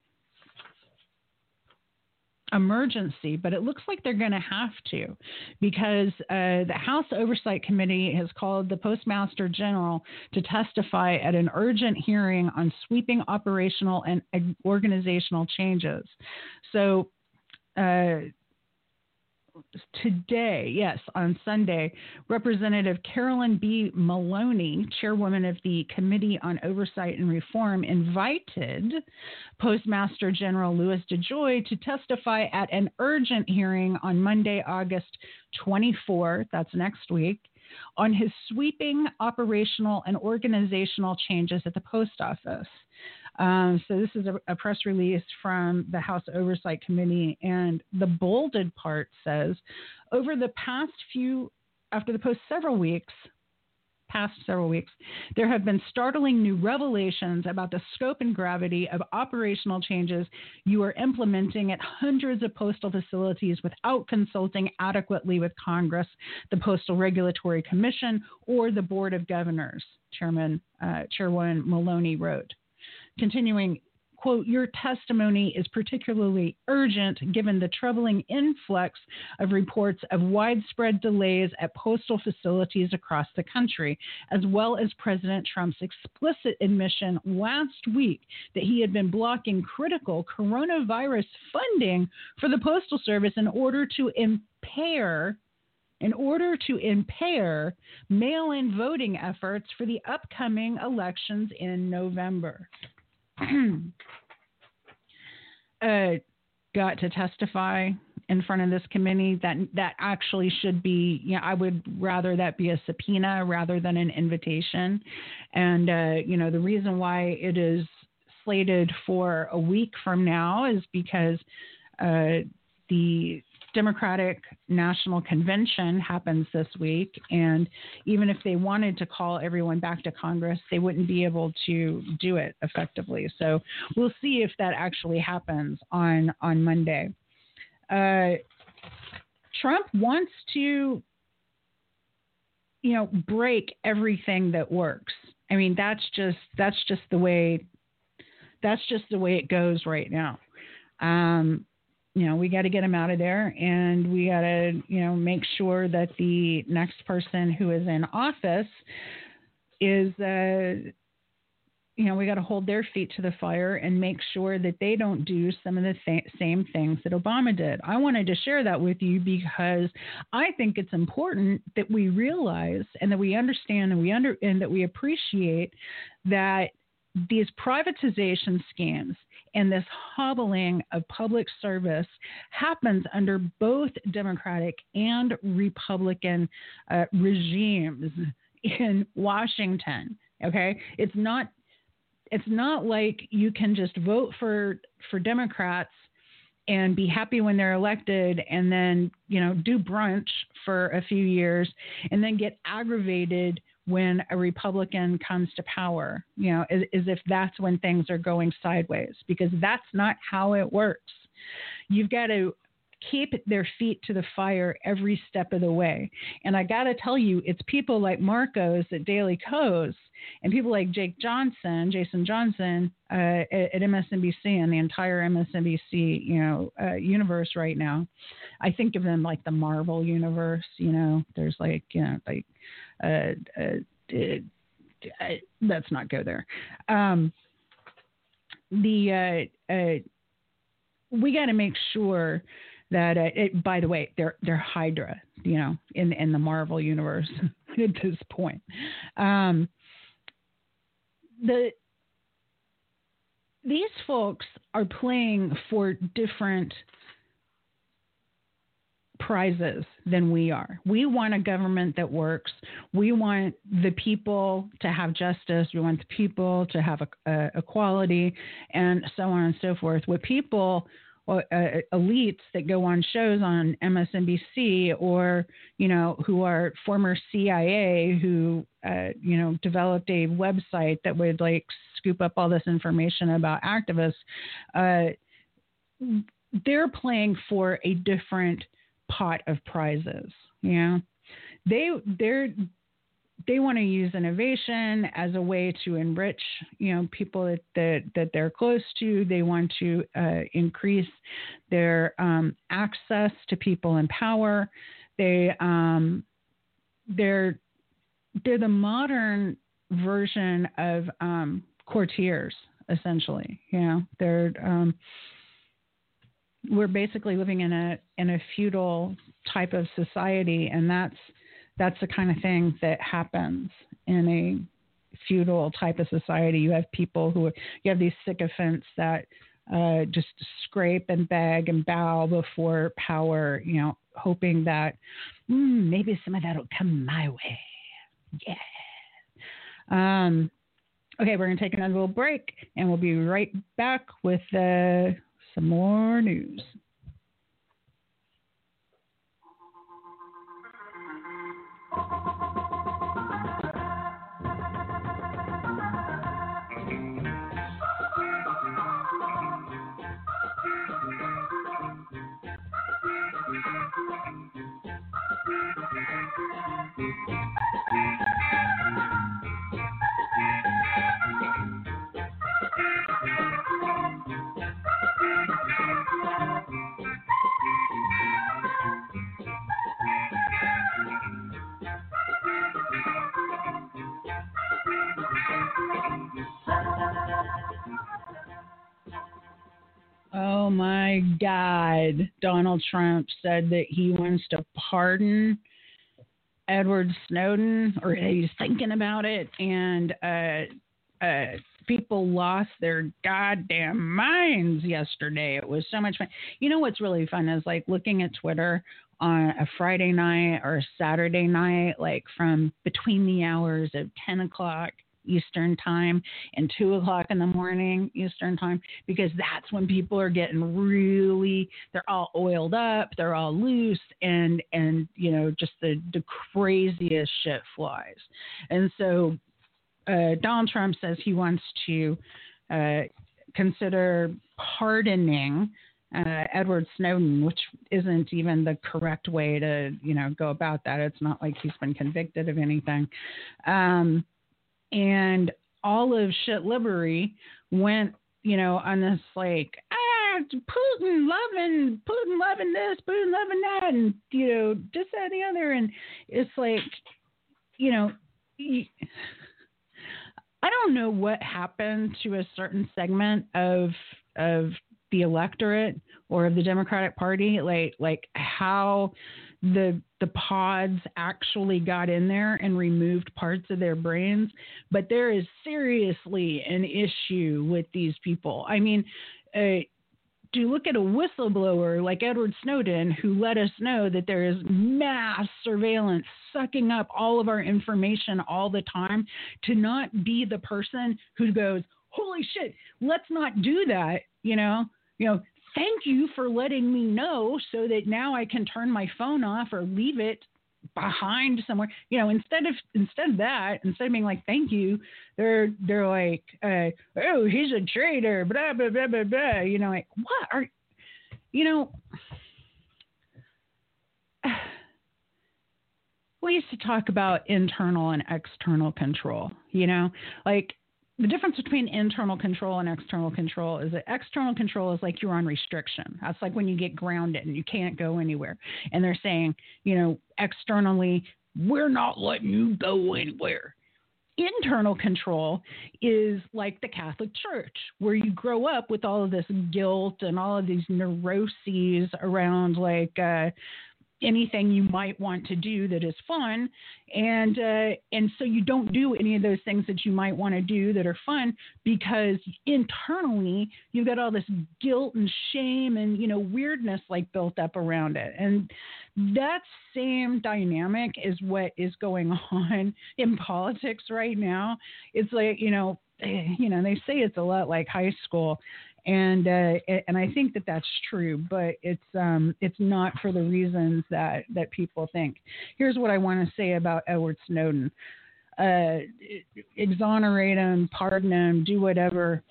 emergency, but it looks like they're going to have to because uh, the House Oversight Committee has called the Postmaster General to testify at an urgent hearing on sweeping operational and organizational changes. So, uh, today, yes, on Sunday, Representative Carolyn B. Maloney, chairwoman of the Committee on Oversight and Reform, invited Postmaster General Louis DeJoy to testify at an urgent hearing on Monday, August 24, that's next week, on his sweeping operational and organizational changes at the post office. Um, so this is a, a, press release from the House Oversight Committee, and the bolded part says, over the past few, after the post several weeks, past several weeks, there have been startling new revelations about the scope and gravity of operational changes you are implementing at hundreds of postal facilities without consulting adequately with Congress, the Postal Regulatory Commission, or the Board of Governors. Chairman uh, Chairwoman Maloney wrote. Continuing, quote, your testimony is particularly urgent given the troubling influx of reports of widespread delays at postal facilities across the country, as well as President Trump's explicit admission last week that he had been blocking critical coronavirus funding for the Postal Service in order to impair in order to impair mail in voting efforts for the upcoming elections in November. uh, got to testify in front of this committee that that actually should be you know I would rather that be a subpoena rather than an invitation. And uh, you know the reason why it is slated for a week from now is because uh, the Democratic National Convention happens this week, and even if they wanted to call everyone back to Congress, they wouldn't be able to do it effectively. So we'll see if that actually happens on on Monday. Uh, Trump wants to, you know, break everything that works. I mean, that's just that's just the way that's just the way it goes right now. Um, you know, we got to get him out of there and we got to, you know, make sure that the next person who is in office is, uh, you know, we got to hold their feet to the fire and make sure that they don't do some of the th- same things that Obama did. I wanted to share that with you because I think it's important that we realize and that we understand and we under and that we appreciate that these privatization schemes and this hobbling of public service happens under both Democratic and Republican uh, regimes in Washington. Okay, it's not it's not like you can just vote for for Democrats and be happy when they're elected and then you know do brunch for a few years and then get aggravated when a Republican comes to power, you know, as if that's when things are going sideways, because that's not how it works. You've got to keep their feet to the fire every step of the way. And I got to tell you, it's people like Markos at Daily Kos and people like Jake Johnson, Jason Johnson uh, at, at, MSNBC and the entire MSNBC, you know, uh, universe right now. I think of them like the Marvel universe. You know, there's like, you know, like I, let's not go there. Um, the uh, uh, we got to make sure that uh, it, by the way they're they're Hydra, you know, in in the Marvel universe at this point. Um, the these folks are playing for different prizes than we are. We want a government that works. We want the people to have justice. We want the people to have a, a equality, and so on and so forth. What people uh, elites that go on shows on MSNBC or you know who are former CIA who uh, you know developed a website that would like scoop up all this information about activists. Uh, they're playing for a different pot of prizes. Yeah. they they're they want to use innovation as a way to enrich, you know, people that that, that they're close to. They want to uh, increase their um, access to people in power. They um, they're they're the modern version of um, courtiers, essentially. You know, they're um, we're basically living in a in a feudal type of society, and that's that's the kind of thing that happens in a feudal type of society. You have people who are, you have these sycophants that uh, just scrape and beg and bow before power, you know, hoping that mm, maybe some of that will come my way. Yeah. Um, okay, we're going to take another little break and we'll be right back with uh, some more news. Oh my God. Donald Trump said that he wants to pardon Edward Snowden, or he's thinking about it, and uh, uh, people lost their goddamn minds yesterday. It was so much fun. You know what's really fun is like looking at Twitter on a Friday night or a Saturday night, like from between the hours of 10 o'clock Eastern time and two o'clock in the morning Eastern time because that's when people are getting really they're all oiled up, they're all loose and and you know just the the craziest shit flies. And so uh, Donald Trump says he wants to uh, consider pardoning uh, Edward Snowden, which isn't even the correct way to, you know, go about that. It's not like he's been convicted of anything. Um, and all of shit liberty went, you know, on this like ah Putin loving Putin loving this, Putin loving that, and you know this that and the other, and it's like, you know. I don't know what happened to a certain segment of of the electorate or of the Democratic Party, like like how the the pods actually got in there and removed parts of their brains. But there is seriously an issue with these people. I mean uh, to look at a whistleblower like Edward Snowden, who let us know that there is mass surveillance sucking up all of our information all the time, to not be the person who goes, "Holy shit, let's not do that," you know, you know, thank you for letting me know so that now I can turn my phone off or leave it behind somewhere. You know instead of instead of that instead of being like thank you they're they're like uh, oh he's a traitor blah blah blah blah blah. You know like what are you know we used to talk about internal and external control you know? Like the difference between internal control and external control is that external control is like you're on restriction. That's like when you get grounded and you can't go anywhere. And they're saying, you know, externally, we're not letting you go anywhere. internal control is like the Catholic Church, where you grow up with all of this guilt and all of these neuroses around like uh, anything you might want to do that is fun, and uh, and so you don't do any of those things that you might want to do that are fun because internally you've got all this guilt and shame and you know weirdness like built up around it, and that same dynamic is what is going on in politics right now. It's like you know you know they say it's a lot like high school and uh, and I think that that's true, but it's um, it's not for the reasons that that people think. Here's what I want to say about Edward Snowden: uh, exonerate him, pardon him, do whatever,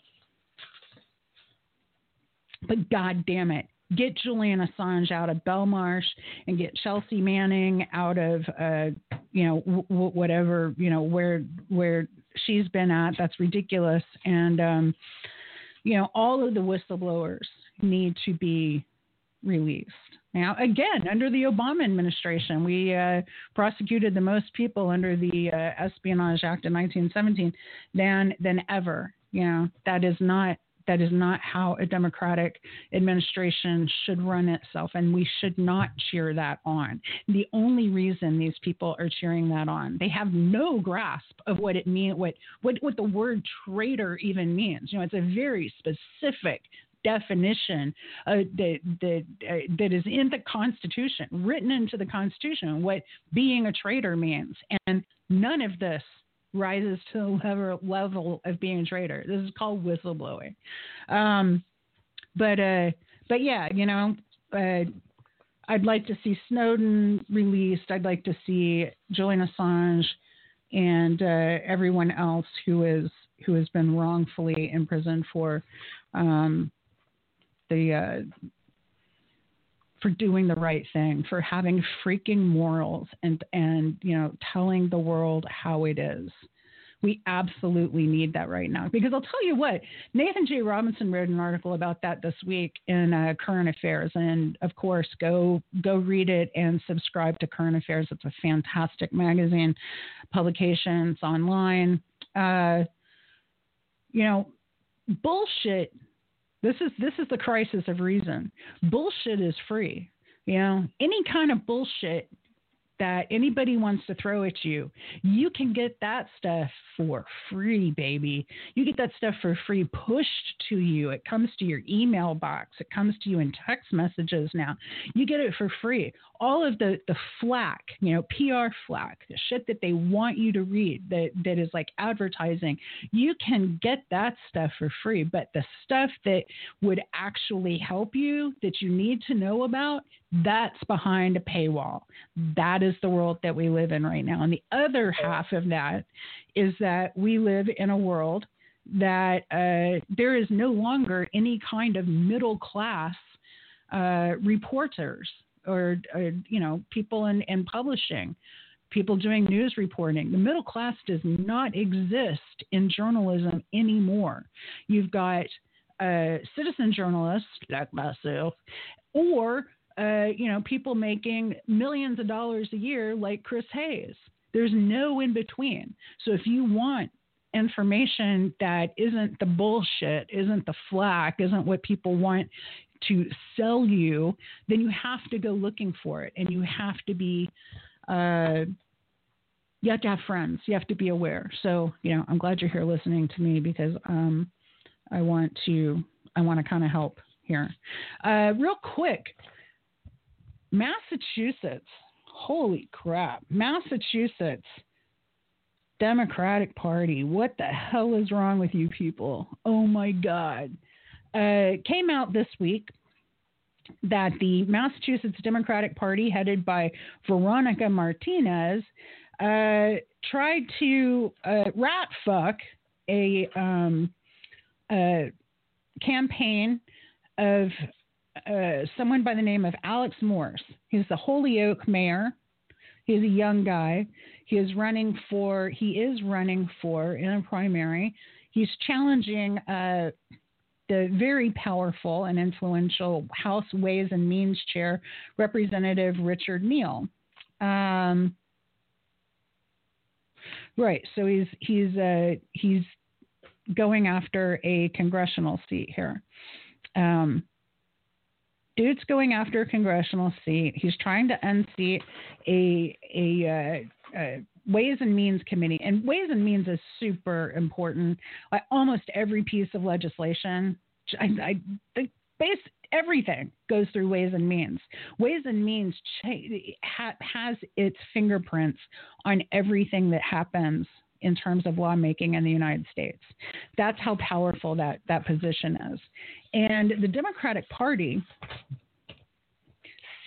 but God damn it, get Julian Assange out of Belmarsh and get Chelsea Manning out of uh, you know w- whatever you know where where she's been at. That's ridiculous and. Um, you know, all of the whistleblowers need to be released. Now, again, under the Obama administration, we uh, prosecuted the most people under the uh, Espionage Act of 1917 than than ever. You know, that is not that is not how a democratic administration should run itself, and we should not cheer that on. The only reason these people are cheering that on, they have no grasp of what it means, what, what, what the word traitor even means. You know, it's a very specific definition uh, that that uh, that is in the Constitution, written into the Constitution, what being a traitor means, and none of this rises to the level, level of being a traitor. This is called whistleblowing. Um, but uh, but yeah, you know, uh, I'd like to see Snowden released. I'd like to see Julian Assange and uh, everyone else who is who has been wrongfully imprisoned for um, the uh, for doing the right thing, for having freaking morals and and you know telling the world how it is. We absolutely need that right now because I'll tell you what, Nathan J. Robinson wrote an article about that this week in uh, Current Affairs, and of course, go go read it and subscribe to Current Affairs. It's a fantastic magazine, publications online. Uh, you know, bullshit this is this is the crisis of reason. Bullshit is free. You know, any kind of bullshit that anybody wants to throw at you, you can get that stuff for free, baby. You get that stuff for free pushed to you. It comes to your email box. It comes to you in text messages now. You get it for free. All of the the flack, you know, PR flack, the shit that they want you to read that that is like advertising, you can get that stuff for free. But the stuff that would actually help you that you need to know about, that's behind a paywall. That is the world that we live in right now. And the other half of that is that we live in a world that uh, there is no longer any kind of middle class uh, reporters or, or, you know people in, in publishing people doing news reporting. The middle class does not exist in journalism anymore. You've got uh, citizen journalists like myself, or uh, you know, people making millions of dollars a year like Chris Hayes. There's no in between. So if you want information that isn't the bullshit, isn't the flack, isn't what people want to sell you, then you have to go looking for it, and you have to be. Uh, you have to have friends. You have to be aware. So, you know, I'm glad you're here listening to me because um, I want to I want to kind of help here. Uh, real quick, Massachusetts, holy crap, Massachusetts Democratic Party, what the hell is wrong with you people? Oh my God. Uh, came out this week that the Massachusetts Democratic Party, headed by Veronica Martinez, uh, tried to uh, rat fuck a, um, a campaign of uh, someone by the name of Alex Morse. He's the Holyoke mayor. He's a young guy. He is running for. He is running for in a primary. He's challenging uh, the very powerful and influential House Ways and Means Chair, Representative Richard Neal. Um, Right. So he's he's uh, he's going after a congressional seat here. Um, dude's going after a congressional seat. He's trying to unseat a a, uh, a Ways and Means Committee, and Ways and Means is super important. Like almost every piece of legislation, I, I base everything goes through Ways and Means. Ways and Means ha, has its fingerprints on everything that happens in terms of lawmaking in the United States. That's how powerful that, that position is. And the Democratic Party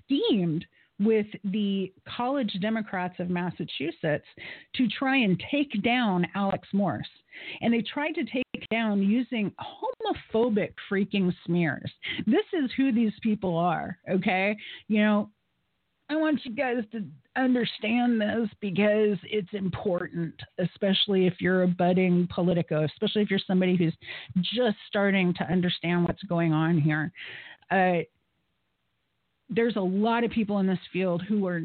schemed with the college Democrats of Massachusetts to try and take down Alex Morse. And they tried to take down using homophobic freaking smears. This is who these people are, okay? You know, I want you guys to understand this because it's important, especially if you're a budding Politico, especially if you're somebody who's just starting to understand what's going on here. Uh, there's a lot of people in this field who are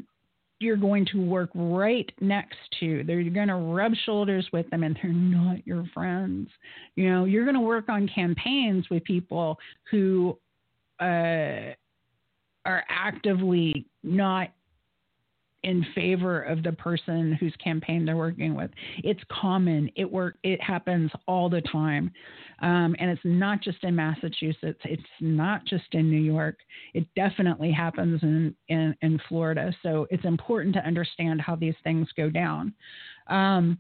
you're going to work right next to. They're going to rub shoulders with them, and they're not your friends. You know, you're going to work on campaigns with people who uh, are actively not in favor of the person whose campaign they're working with. It's common. It work. It happens all the time, um, and it's not just in Massachusetts. It's not just in New York. It definitely happens in in, in Florida. So it's important to understand how these things go down. Um,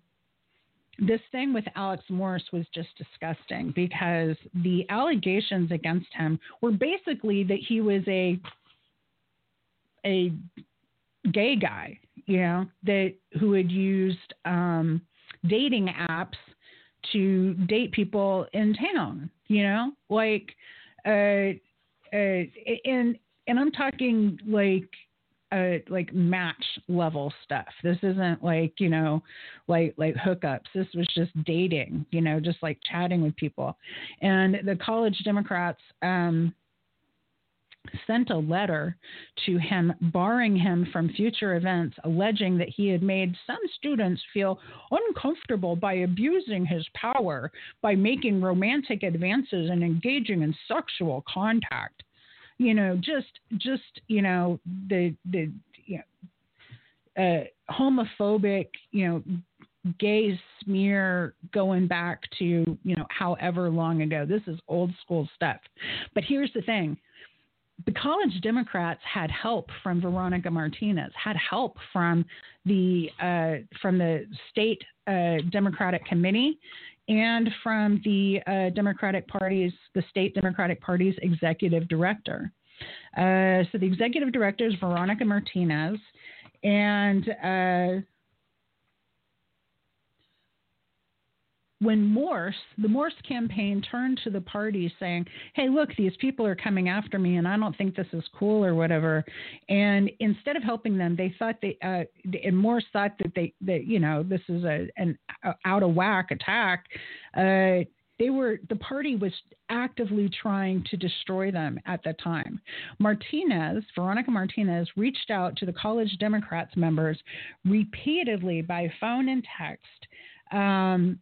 this thing with Alex Morse was just disgusting because the allegations against him were basically that he was a a gay guy, you know, that who had used um, dating apps to date people in town, you know, like, uh, uh, and and I'm talking like uh, like match level stuff. This isn't like you know, like like hookups. This was just dating, you know, just like chatting with people. And the college Democrats um, sent a letter to him barring him from future events, alleging that he had made some students feel uncomfortable by abusing his power by making romantic advances and engaging in sexual contact. You know, just just you know the the you know, uh, homophobic you know gay smear going back to you know however long ago. This is old school stuff. But here's the thing the college Democrats had help from Veronica Martinez, had help from the uh, from the state uh, Democratic committee, and from the uh, Democratic Party's the state Democratic Party's executive director. Uh, so the executive director is Veronica Martinez, and when Morse, the Morse campaign turned to the party saying, hey, look, these people are coming after me and I don't think this is cool or whatever. And instead of helping them, they thought they, uh, and Morse thought that they, that, you know, this is a, an out of whack attack. Uh, they were the party was actively trying to destroy them at the time. Martinez, Veronica Martinez, reached out to the college Democrats members repeatedly by phone and text, um,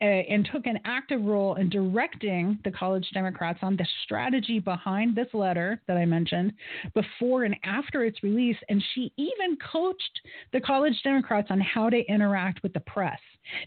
and took an active role in directing the college Democrats on the strategy behind this letter that I mentioned before and after its release. And she even coached the college Democrats on how to interact with the press.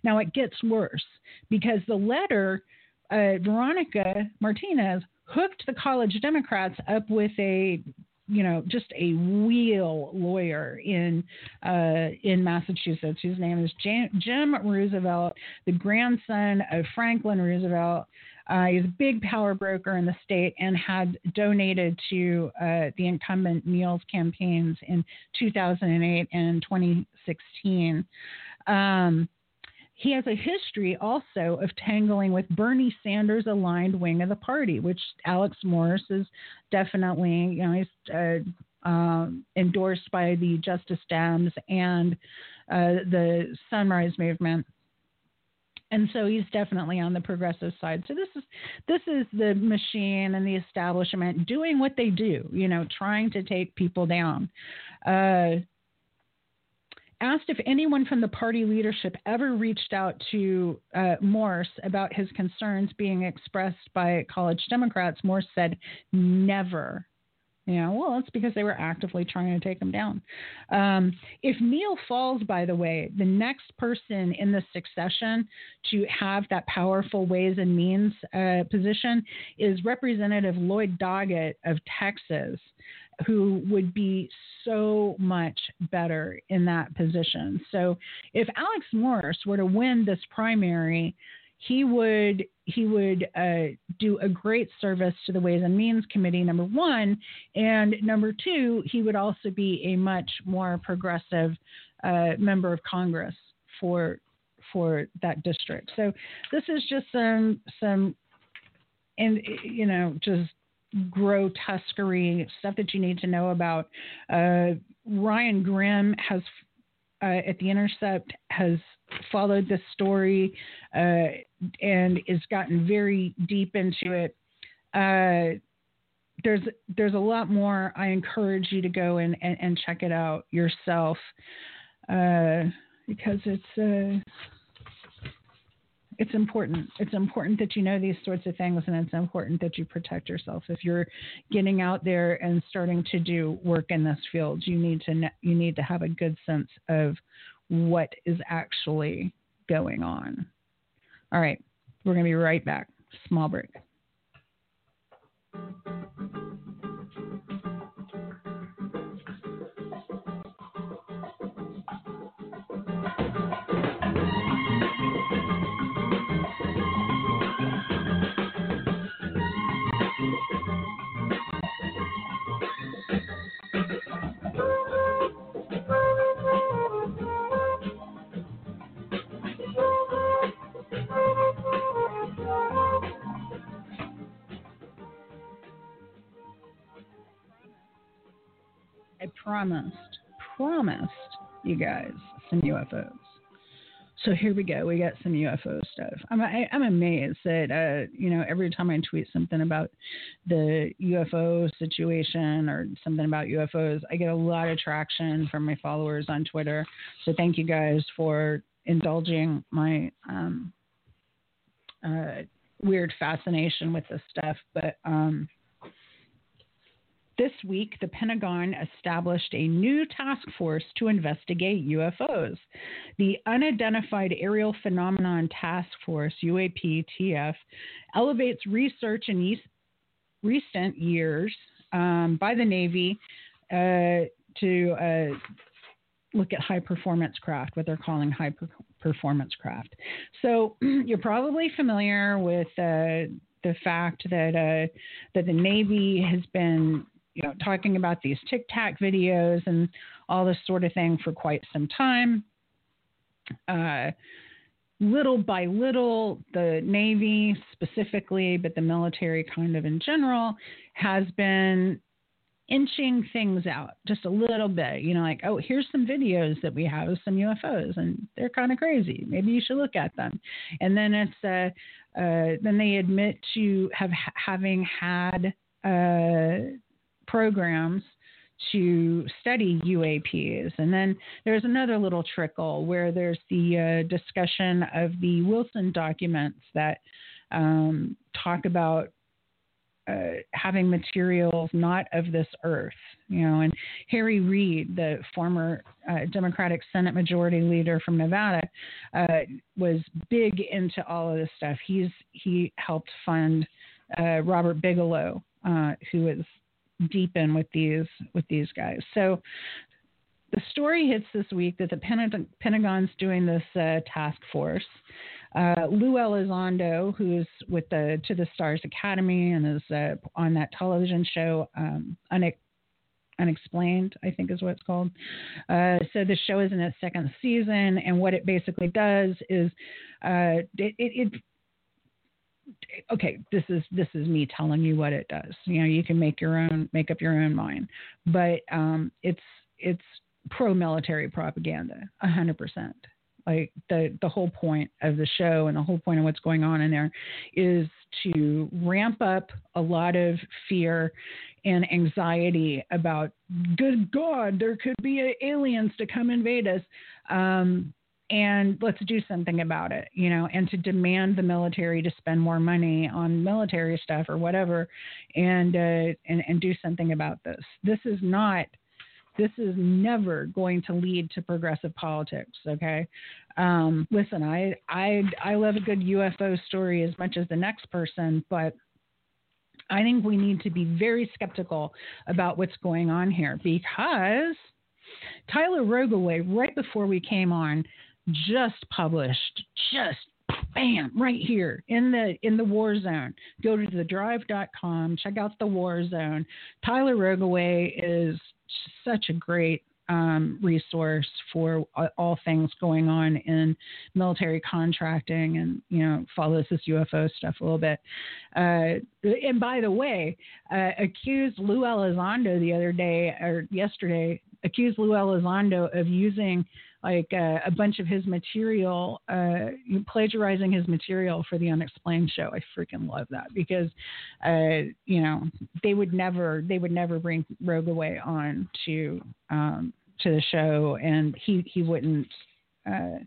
Now it gets worse because the letter, uh, Veronica Martinez hooked the college Democrats up with a you know, just a wheel lawyer in uh, in Massachusetts. His name is Jim Roosevelt, the grandson of Franklin Roosevelt. Uh, he's a big power broker in the state and had donated to uh, the incumbent Neal's campaigns in 2008 and 2016. Um, he has a history also of tangling with Bernie Sanders aligned wing of the party, which Alex Morse is definitely, you know, he's uh, uh, endorsed by the Justice Dems and uh, the Sunrise Movement. And so he's definitely on the progressive side. So this is this is the machine and the establishment doing what they do, you know, trying to take people down. Asked if anyone from the party leadership ever reached out to uh, Morse about his concerns being expressed by college Democrats, Morse said never. Yeah, well, it's because they were actively trying to take him down. Um, if Neal falls, by the way, the next person in the succession to have that powerful ways and means uh, position is Representative Lloyd Doggett of Texas who would be so much better in that position. So if Alex Morse were to win this primary, he would he would uh, do a great service to the Ways and Means Committee. Number one, and number two, he would also be a much more progressive uh, member of Congress for for that district. So this is just some some and you know just grotesquerie stuff that you need to know about. Uh, Ryan Grim has uh, at the Intercept has followed this story uh, and has gotten very deep into it. Uh, there's there's a lot more. I encourage you to go and, and, and check it out yourself uh, because it's uh, it's important. It's important that you know these sorts of things, and it's important that you protect yourself. If you're getting out there and starting to do work in this field, you need to you need to have a good sense of what is actually going on. All right, we're going to be right back. Small break. Promised, promised you guys some UFOs. So here we go. We got some UFO stuff. I'm I, am i am amazed that uh, you know every time I tweet something about the UFO situation or something about UFOs, I get a lot of traction from my followers on Twitter. So thank you guys for indulging my um, uh, weird fascination with this stuff. But um, this week, the Pentagon established a new task force to investigate UFOs. The Unidentified Aerial Phenomenon Task Force, UAPTF, elevates research in recent years um, by the Navy uh, to uh, look at high performance craft, what they're calling high per- performance craft. So you're probably familiar with uh, the fact that uh, that the Navy has been you know, talking about these Tic Tac videos and all this sort of thing for quite some time. Uh, little by little, the Navy specifically, but the military kind of in general, has been inching things out just a little bit. You know, like, oh, here's some videos that we have of some UFOs, and they're kind of crazy. Maybe you should look at them. And then it's uh, uh, then they admit to have having had uh, programs to study UAPs. And then there's another little trickle where there's the uh, discussion of the Wilson documents that um, talk about uh, having materials not of this earth, you know, and Harry Reid, the former uh, Democratic Senate Majority Leader from Nevada, uh, was big into all of this stuff. He's he helped fund uh, Robert Bigelow, uh, who is deep in with these with these guys. So the story hits this week that the Pentagon's doing this uh, task force. Uh, Lou Elizondo, who's with the To the Stars Academy and is uh, on that television show um, Unexplained, I think is what it's called. Uh, so the show is in its second season, and what it basically does is uh, it, it, it okay, this is this is me telling you what it does. You know, you can make your own make up your own mind, but um, it's it's pro military propaganda, a hundred percent. Like the the whole point of the show and the whole point of what's going on in there is to ramp up a lot of fear and anxiety about, good God, there could be aliens to come invade us. Um, and let's do something about it, you know, and to demand the military to spend more money on military stuff or whatever, and uh, and and do something about this. This is not. This is never going to lead to progressive politics. Okay, um, listen, I I I love a good UFO story as much as the next person, but I think we need to be very skeptical about what's going on here because Tyler Rogoway, right before we came on, just published, just bam, right here in the in the war zone. Go to thedrive.com, check out the war zone. Tyler Rogoway is such a great um, resource for all things going on in military contracting and you know follows this UFO stuff a little bit. Uh, and by the way, uh, accused Lou Elizondo the other day or yesterday accused Lou Elizondo of using like uh, a bunch of his material, uh, plagiarizing his material for the Unexplained show. I freaking love that because, uh, you know, they would never, they would never bring Rogoway on to um, to the show, and he he wouldn't uh,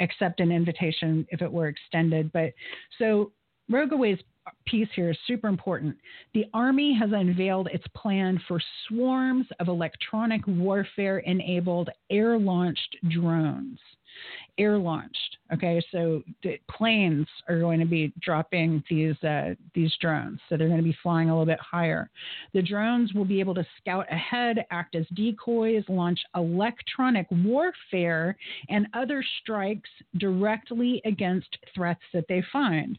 accept an invitation if it were extended. But so Rogoway's piece here is super important. The Army has unveiled its plan for swarms of electronic warfare enabled air launched drones. Air launched. Okay, so the planes are going to be dropping these uh, these drones, so they're going to be flying a little bit higher. The drones will be able to scout ahead, act as decoys, launch electronic warfare, and other strikes directly against threats that they find.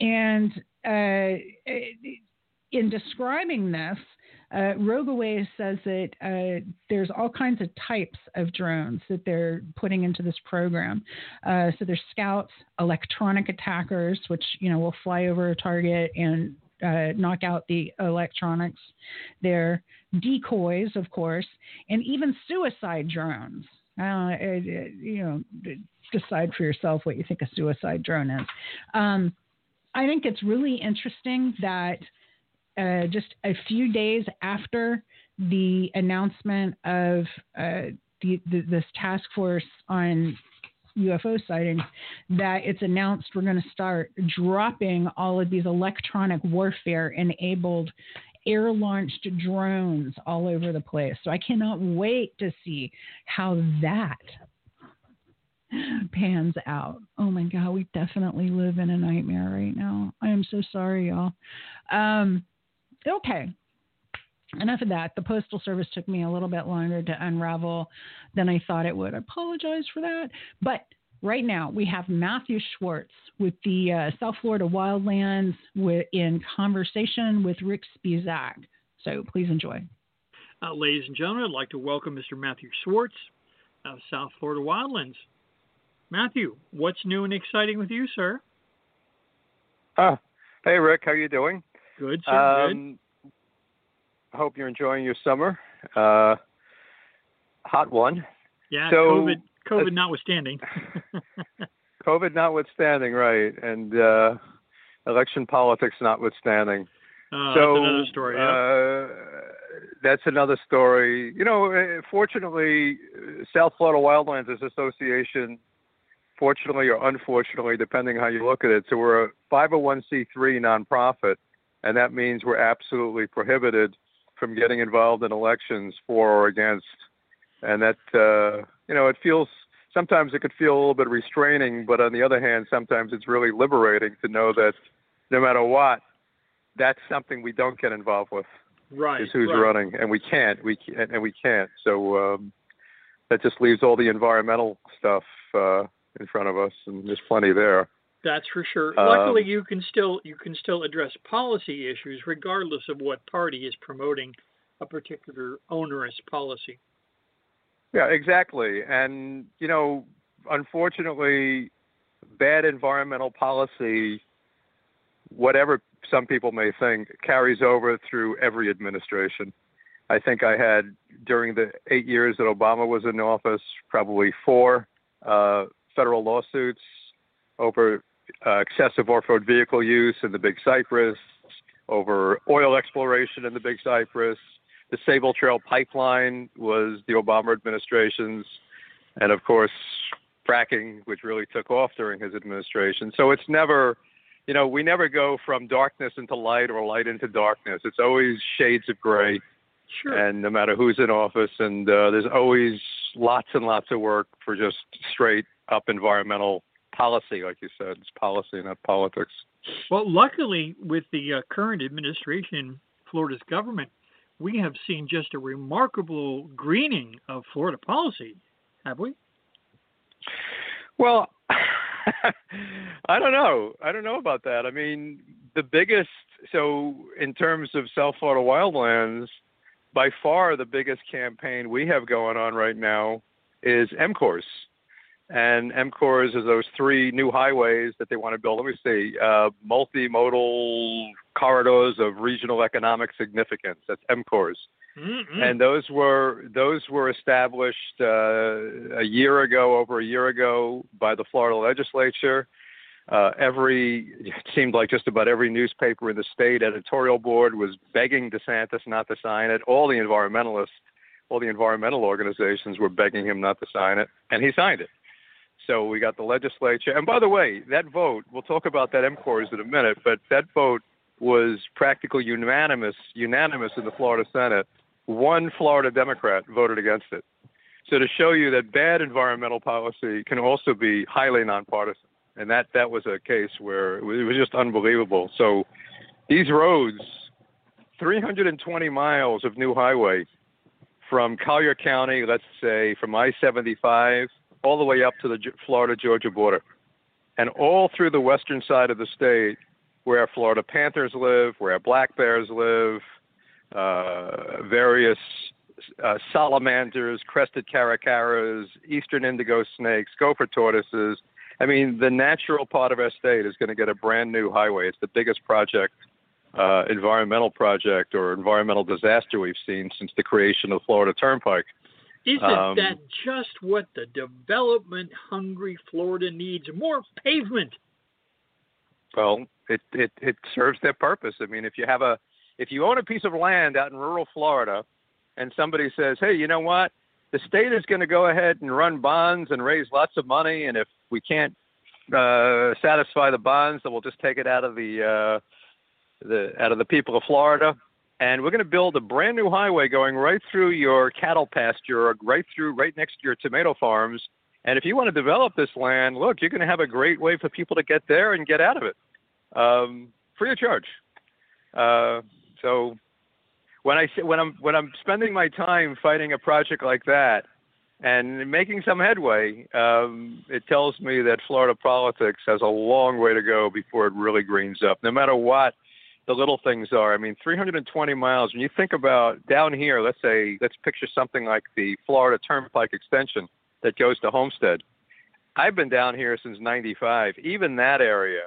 And uh, in describing this, uh, says that uh, there's all kinds of types of drones that they're putting into this program. Uh, so there's scouts, electronic attackers, which you know will fly over a target and uh, knock out the electronics. There, decoys, of course, and even suicide drones. Uh, you know, decide for yourself what you think a suicide drone is. Um, I think it's really interesting that uh, just a few days after the announcement of uh, the, the, this task force on UFO sightings, that it's announced we're going to start dropping all of these electronic warfare enabled air launched drones all over the place. So I cannot wait to see how that pans out. Oh my God, we definitely live in a nightmare right now. I am so sorry, y'all. Um, okay. Enough of that. The Postal Service took me a little bit longer to unravel than I thought it would. I apologize for that. But right now, we have Matthew Schwartz with the uh, South Florida Wildlands with, in conversation with Rick Spisak. So please enjoy. Uh, ladies and gentlemen, I'd like to welcome Mr. Matthew Schwartz of South Florida Wildlands. Matthew, what's new and exciting with you, sir? Uh, hey, Rick, how are you doing? Good, sir. Um, good. I hope you're enjoying your summer. Uh, hot one. Yeah, so, COVID, COVID uh, notwithstanding. COVID notwithstanding, right, and uh, election politics notwithstanding. Uh, so, that's another story. Yeah. Uh, that's another story. You know, uh, fortunately, South Florida Wildlands Association fortunately or unfortunately, depending how you look at it. So we're a 501c3 nonprofit, and that means we're absolutely prohibited from getting involved in elections for or against. And that, uh, you know, it feels sometimes it could feel a little bit restraining, but on the other hand, sometimes it's really liberating to know that no matter what, that's something we don't get involved with. Right. Is who's right. running, and we can't. We can't, and we can't. So um, that just leaves all the environmental stuff uh, in front of us, and there's plenty there. That's for sure. Um, Luckily, you can still you can still address policy issues regardless of what party is promoting a particular onerous policy. Yeah, exactly. And you know, unfortunately, bad environmental policy, whatever some people may think, carries over through every administration. I think I had during the eight years that Obama was in office, probably four uh, federal lawsuits over uh, excessive off-road vehicle use in the Big Cypress, over oil exploration in the Big Cypress. The Sabal Trail pipeline was the Obama administration's, and of course, fracking, which really took off during his administration. So it's never, you know, we never go from darkness into light or light into darkness. It's always shades of gray. Sure. And no matter who's in office, and uh, there's always lots and lots of work for just straight up environmental policy, like you said. It's policy, not politics. Well, luckily, with the uh, current administration, Florida's government, we have seen just a remarkable greening of Florida policy, have we? Well, I don't know. I don't know about that. I mean, the biggest, so in terms of South Florida wildlands, by far the biggest campaign we have going on right now is M-CORES. And M-CORES is those three new highways that they want to build. Let me see, uh, multimodal corridors of regional economic significance. That's M-CORES. Mm-mm. And those were those were established uh, a year ago, over a year ago, by the Florida legislature. Uh, every it seemed like just about every newspaper in the state editorial board was begging DeSantis not to sign it. All the environmentalists, all the environmental organizations were begging him not to sign it, and he signed it. So we got the legislature. And by the way, that vote, we'll talk about that M-CORES in a minute, but that vote was practically unanimous, unanimous in the Florida Senate. One Florida Democrat voted against it. So to show you that bad environmental policy can also be highly nonpartisan, and that that was a case where it was just unbelievable. So these roads, 320 miles of new highway from Collier County, let's say from I-75 all the way up to the Florida Georgia border, and all through the western side of the state, where Florida panthers live, where black bears live, uh, various uh, salamanders, crested caracaras, eastern indigo snakes, gopher tortoises. I mean, the natural part of our state is going to get a brand new highway. It's the biggest project, uh, environmental project or environmental disaster we've seen since the creation of the Florida Turnpike. Isn't Um, that just what the development hungry Florida needs? More pavement. Well, it, it it serves their purpose. I mean, if you have a if you own a piece of land out in rural Florida, and somebody says, "Hey, you know what? The state is going to go ahead and run bonds and raise lots of money, and if we can't uh, satisfy the bonds, then we'll just take it out of the uh, the out of the people of Florida." And we're going to build a brand new highway going right through your cattle pasture, right through, right next to your tomato farms. And if you want to develop this land, look, you're going to have a great way for people to get there and get out of it, um, free of charge. Uh, so when I when I'm when I'm spending my time fighting a project like that and making some headway, um, it tells me that Florida politics has a long way to go before it really greens up. No matter what the little things are. I mean, 320 miles. When you think about down here, let's say, let's picture something like the Florida Turnpike extension that goes to Homestead. I've been down here since '95. Even that area,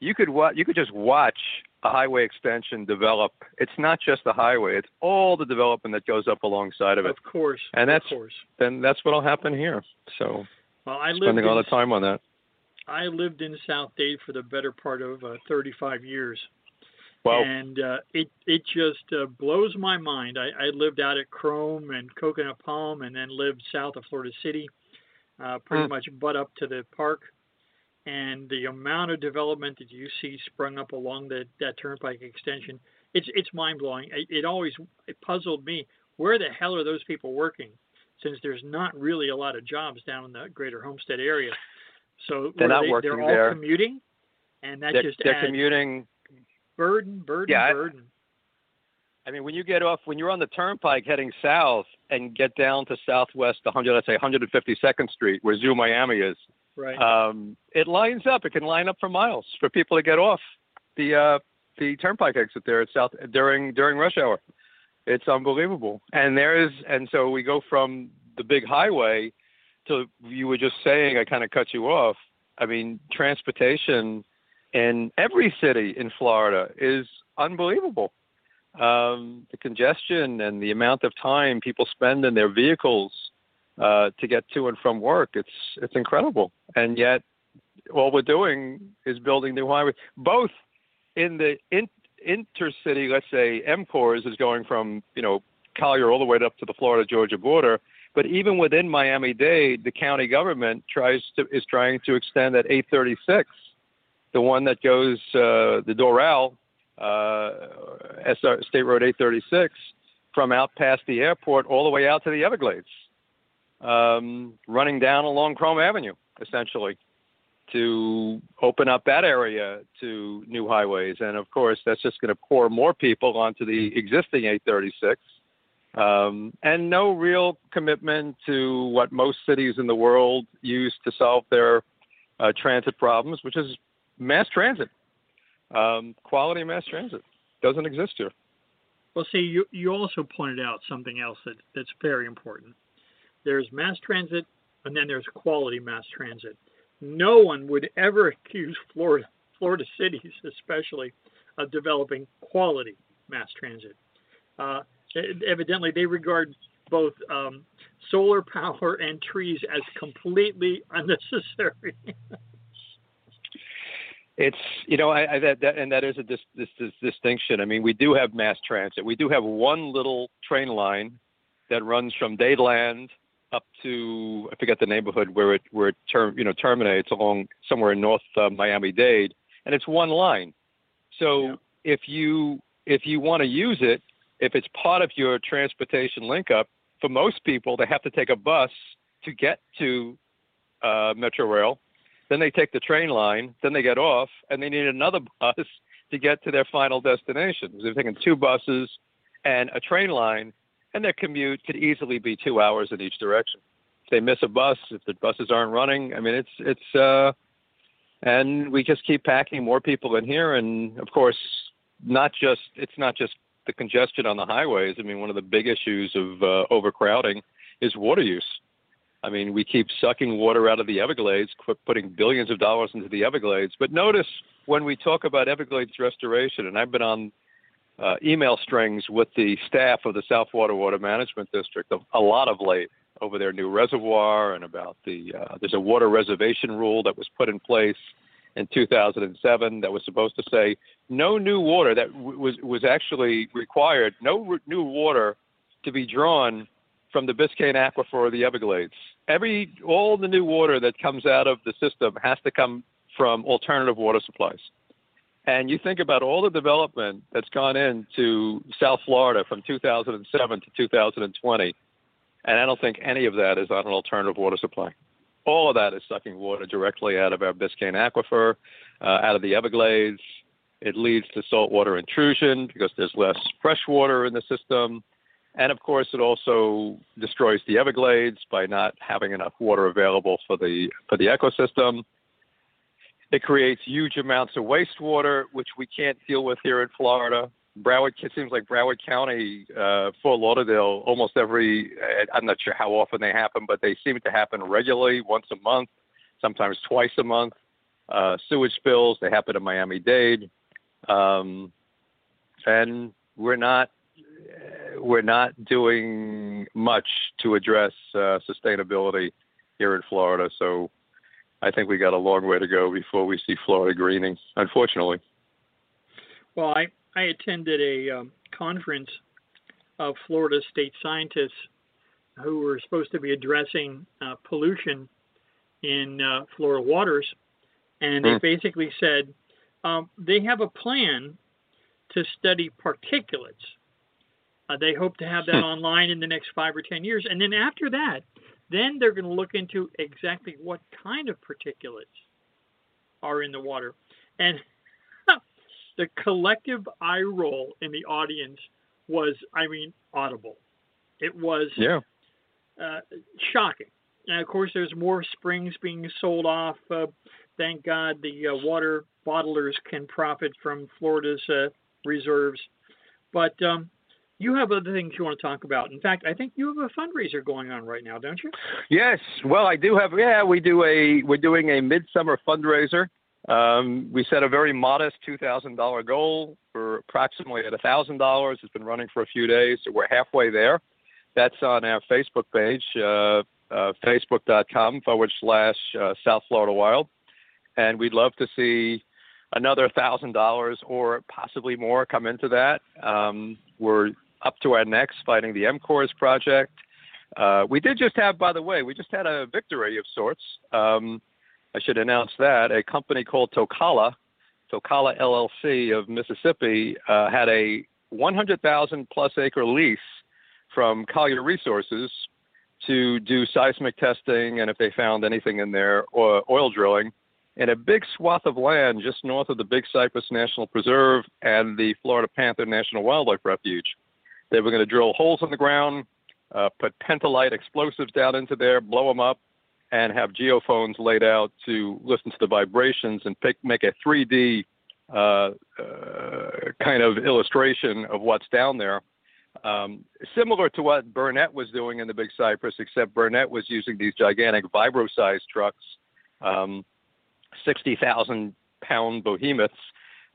you could wa- you could just watch a highway extension develop. It's not just the highway; it's all the development that goes up alongside of it. Of course. And that's of course. then that's what'll happen here. So Well, I lived spending in, all the time on that. I lived in South Dade for the better part of uh, 35 years. Well, and uh, it it just uh, blows my mind. I, I lived out at Krome and Coconut Palm, and then lived south of Florida City, uh, pretty Hmm. much butt up to the park. And the amount of development that you see sprung up along the, that turnpike extension, it's it's mind blowing. It, it always it puzzled me. Where the hell are those people working? Since there's not really a lot of jobs down in the greater Homestead area. So They're not they, working they're all there. commuting, and that they're, just they're adds commuting. Burden, burden, Yeah, I- I mean, when you get off, when you're on the turnpike heading south and get down to Southwest 100, let's say 152nd Street, where Zoo Miami is, Right. um, it lines up. It can line up for miles for people to get off the uh, the turnpike exit there at South during during rush hour. It's unbelievable. And there is, and so we go from the big highway to you were just saying. I kind of cut you off. I mean, transportation in every city in Florida is unbelievable. Um, the congestion and the amount of time people spend in their vehicles uh, to get to and from work, it's it's incredible. And yet, all we're doing is building new highways, both in the in intercity, let's say M-CORES is going from you know Collier all the way up to the Florida Georgia border. But even within Miami Dade, the county government tries to is trying to extend that 836, the one that goes uh, the Doral, uh, SR, State Road 836, from out past the airport all the way out to the Everglades, um, running down along Krome Avenue, essentially to open up that area to new highways. And of course, that's just going to pour more people onto the existing 836. Um, and no real commitment to what most cities in the world use to solve their uh, transit problems, which is mass transit. Um, quality mass transit doesn't exist here. Well, see, you, you also pointed out something else that, that's very important. There's mass transit, and then there's quality mass transit no one would ever accuse Florida, Florida cities, especially, of developing quality mass transit. Uh, evidently, they regard both um, solar power and trees as completely unnecessary. it's you know I, I that, that and that is a dis, this, this distinction. I mean, we do have mass transit. We do have one little train line that runs from Dadeland up to I forget the neighborhood where it where it term you know terminates along somewhere in North uh, Miami Dade, and it's one line. So yeah. if you if you want to use it, if it's part of your transportation link up, for most people they have to take a bus to get to uh, Metro Rail. Then they take the train line, then they get off, and they need another bus to get to their final destination. They're taking two buses and a train line and their commute could easily be two hours in each direction. If they miss a bus, if the buses aren't running, I mean, it's it's uh, and we just keep packing more people in here, and of course, not just it's not just the congestion on the highways. I mean, one of the big issues of uh, overcrowding is water use. I mean, we keep sucking water out of the Everglades, putting billions of dollars into the Everglades. But notice when we talk about Everglades restoration, and I've been on uh, email strings with the staff of the South Florida Water Management District a lot of late over their new reservoir and about the uh, there's a water reservation rule that was put in place in 2007 that was supposed to say no new water that w- was was actually required no re- new water to be drawn from the Biscayne aquifer or the Everglades. Every all the new water that comes out of the system has to come from alternative water supplies. And you think about all the development that's gone into South Florida from 2007 to 2020, and I don't think any of that is on an alternative water supply. All of that is sucking water directly out of our Biscayne aquifer, uh, out of the Everglades. It leads to saltwater intrusion because there's less fresh water in the system. And of course, it also destroys the Everglades by not having enough water available for the for the ecosystem. It creates huge amounts of wastewater, which we can't deal with here in Florida. Broward, it seems like Broward County, uh, Fort Lauderdale, almost every, I'm not sure how often they happen, but they seem to happen regularly, once a month, sometimes twice a month. Uh, sewage spills, they happen in Miami Dade. Um, and we're not, we're not doing much to address uh, sustainability here in Florida. So I think we got a long way to go before we see Florida greening, unfortunately. Well, I, I attended a um, conference of Florida state scientists who were supposed to be addressing uh, pollution in uh, Florida waters, and they mm. basically said um, they have a plan to study particulates. Uh, they hope to have that hmm. online in the next five or ten years, and then after that, then they're going to look into exactly what kind of particulates are in the water. And the collective eye roll in the audience was, I mean, audible. It was yeah. uh, shocking. And of course, there's more springs being sold off. Uh, thank God the uh, water bottlers can profit from Florida's uh, reserves. But um, you have other things you want to talk about. In fact, I think you have a fundraiser going on right now, don't you? Yes. Well, I do have. Yeah, we do a. We're doing a midsummer fundraiser. Um, we set a very modest two thousand dollar goal for approximately at thousand dollars. It's been running for a few days, so we're halfway there. That's on our Facebook page, uh, uh, facebook.com forward slash uh, South Florida Wild, and we'd love to see another thousand dollars or possibly more come into that. Um, we're up to our necks fighting the M-CORES project. Uh, we did just have, by the way, we just had a victory of sorts. Um, I should announce that a company called Tocala, Tocala LLC of Mississippi, uh, had a 100,000 plus acre lease from Collier Resources to do seismic testing and if they found anything in there, oil drilling in a big swath of land just north of the Big Cypress National Preserve and the Florida Panther National Wildlife Refuge. They were going to drill holes in the ground, uh, put pentolite explosives down into there, blow them up, and have geophones laid out to listen to the vibrations and pick, make a 3D uh, uh, kind of illustration of what's down there. Um, similar to what Burnett was doing in the Big Cypress, except Burnett was using these gigantic vibroseis trucks. Um, 60,000 pound behemoths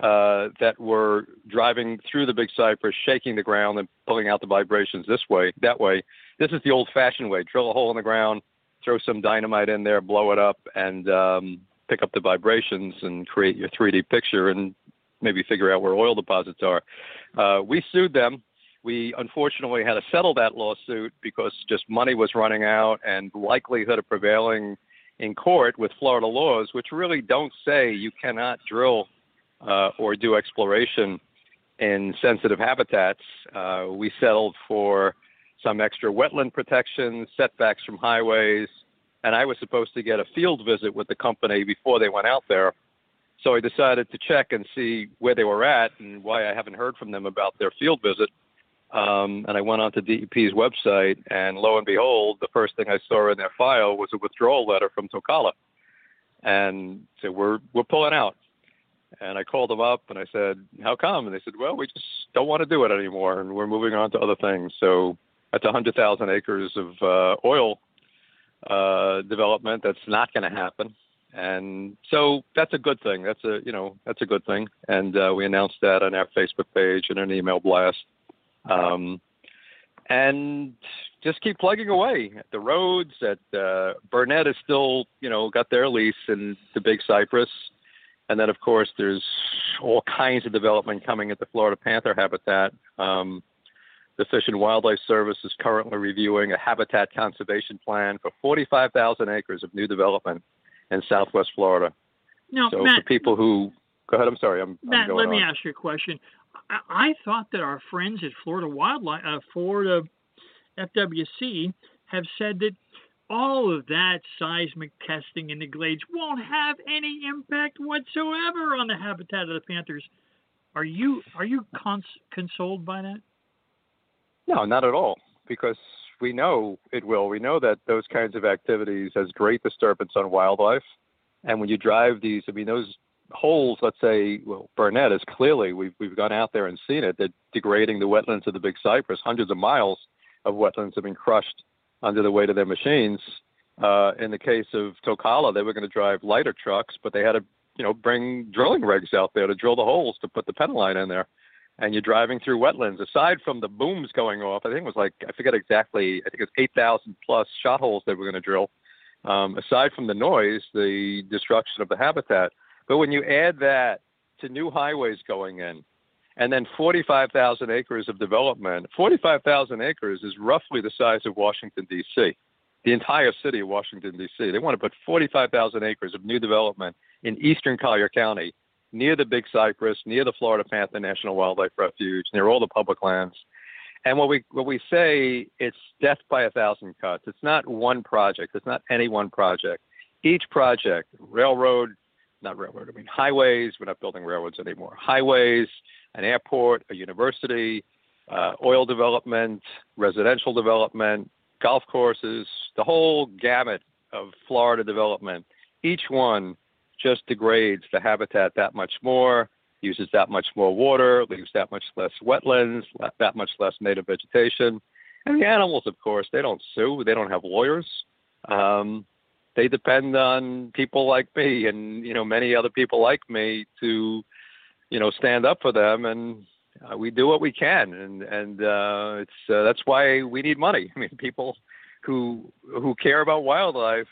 uh, that were driving through the Big Cypress, shaking the ground and pulling out the vibrations this way, that way. This is the old fashioned way drill a hole in the ground, throw some dynamite in there, blow it up, and um, pick up the vibrations and create your 3D picture and maybe figure out where oil deposits are. Uh, we sued them. We unfortunately had to settle that lawsuit because just money was running out and likelihood of prevailing in court with Florida laws, which really don't say you cannot drill uh, or do exploration in sensitive habitats. Uh, we settled for some extra wetland protections, setbacks from highways, and I was supposed to get a field visit with the company before they went out there. So I decided to check and see where they were at and why I haven't heard from them about their field visit. Um, and I went onto DEP's website, and lo and behold, the first thing I saw in their file was a withdrawal letter from Tocala, and said we're we're pulling out. And I called them up and I said, "How come?" And they said, "Well, we just don't want to do it anymore, and we're moving on to other things." So that's 100,000 acres of uh, oil uh, development that's not going to happen, and so that's a good thing. That's a you know that's a good thing, and uh, we announced that on our Facebook page and an email blast. Um, and just keep plugging away at the roads. At uh, Burnett is still, you know, got their lease in the Big Cypress, and then of course there's all kinds of development coming at the Florida panther habitat. Um, the Fish and Wildlife Service is currently reviewing a habitat conservation plan for 45,000 acres of new development in Southwest Florida. Now, so Matt, for people who go ahead, I'm sorry, I'm, Matt. I'm let me on. ask you a question. I, I thought that our friends at Florida Wildlife, uh, Florida FWC, have said that all of that seismic testing in the glades won't have any impact whatsoever on the habitat of the panthers. Are you are you cons- consoled by that? No, not at all, because we know it will. We know that those kinds of activities has great disturbance on wildlife, and when you drive these, I mean, those holes, let's say, well, Burnett is clearly we've we've gone out there and seen it. They're degrading the wetlands of the Big Cypress. Hundreds of miles of wetlands have been crushed under the weight of their machines. Uh, in the case of Tocala, they were going to drive lighter trucks, but they had to, you know, bring drilling rigs out there to drill the holes to put the pentolite in there. And you're driving through wetlands. Aside from the booms going off, I think it was like I forget exactly. I think it was 8,000 plus shot holes they were going to drill. Um, aside from the noise, the destruction of the habitat, but when you add that to new highways going in, and then 45,000 acres of development, 45,000 acres is roughly the size of Washington, D.C., the entire city of Washington, D.C. They want to put 45,000 acres of new development in eastern Collier County, near the Big Cypress, near the Florida Panther National Wildlife Refuge, near all the public lands. And what we what we say, it's death by a thousand cuts. It's not one project. It's not any one project. Each project, railroad, not railroad, I mean highways. We're not building railroads anymore. Highways, an airport, a university, uh, oil development, residential development, golf courses, the whole gamut of Florida development. Each one just degrades the habitat that much more, uses that much more water, leaves that much less wetlands, that much less native vegetation. And the animals, of course, they don't sue, they don't have lawyers. Um, they depend on people like me and you know many other people like me to you know stand up for them and uh, we do what we can and and uh it's uh, that's why we need money i mean people who who care about wildlife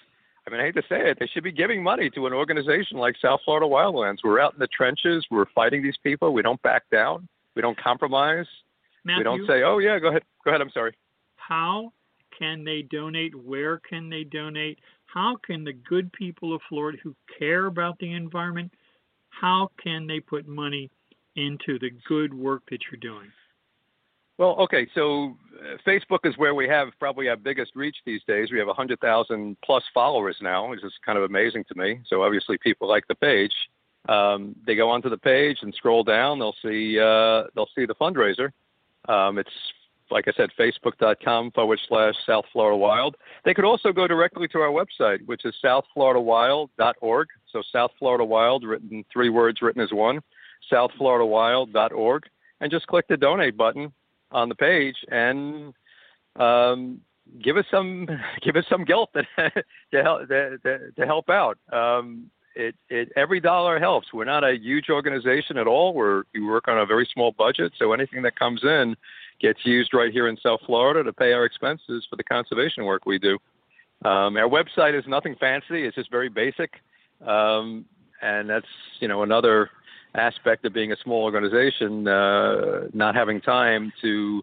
I mean, I hate to say it, they should be giving money to an organization like South Florida Wildlands. We're out in the trenches. We're fighting these people. We don't back down. We don't compromise. Matthew, we don't say, "Oh yeah, go ahead, go ahead." I'm sorry. How can they donate? Where can they donate? How can the good people of Florida who care about the environment, how can they put money into the good work that you're doing? Well, okay, so uh, Facebook is where we have probably our biggest reach these days. We have 100,000 plus followers now, which is kind of amazing to me. So obviously people like the page. Um, they go onto the page and scroll down. They'll see uh, they'll see the fundraiser. Um, it's like I said, facebook.com forward slash South Florida Wild. They could also go directly to our website, which is southfloridawild.org. So South Florida Wild, written three words, written as one, southfloridawild.org, and just click the donate button on the page and um, give us some give us some guilt to, to help to, to, help out. Um, it, it every dollar helps. We're not a huge organization at all. We're we work on a very small budget, so anything that comes in gets used right here in South Florida to pay our expenses for the conservation work we do. Um, our website is nothing fancy; it's just very basic, um, and that's you know another aspect of being a small organization, uh, not having time to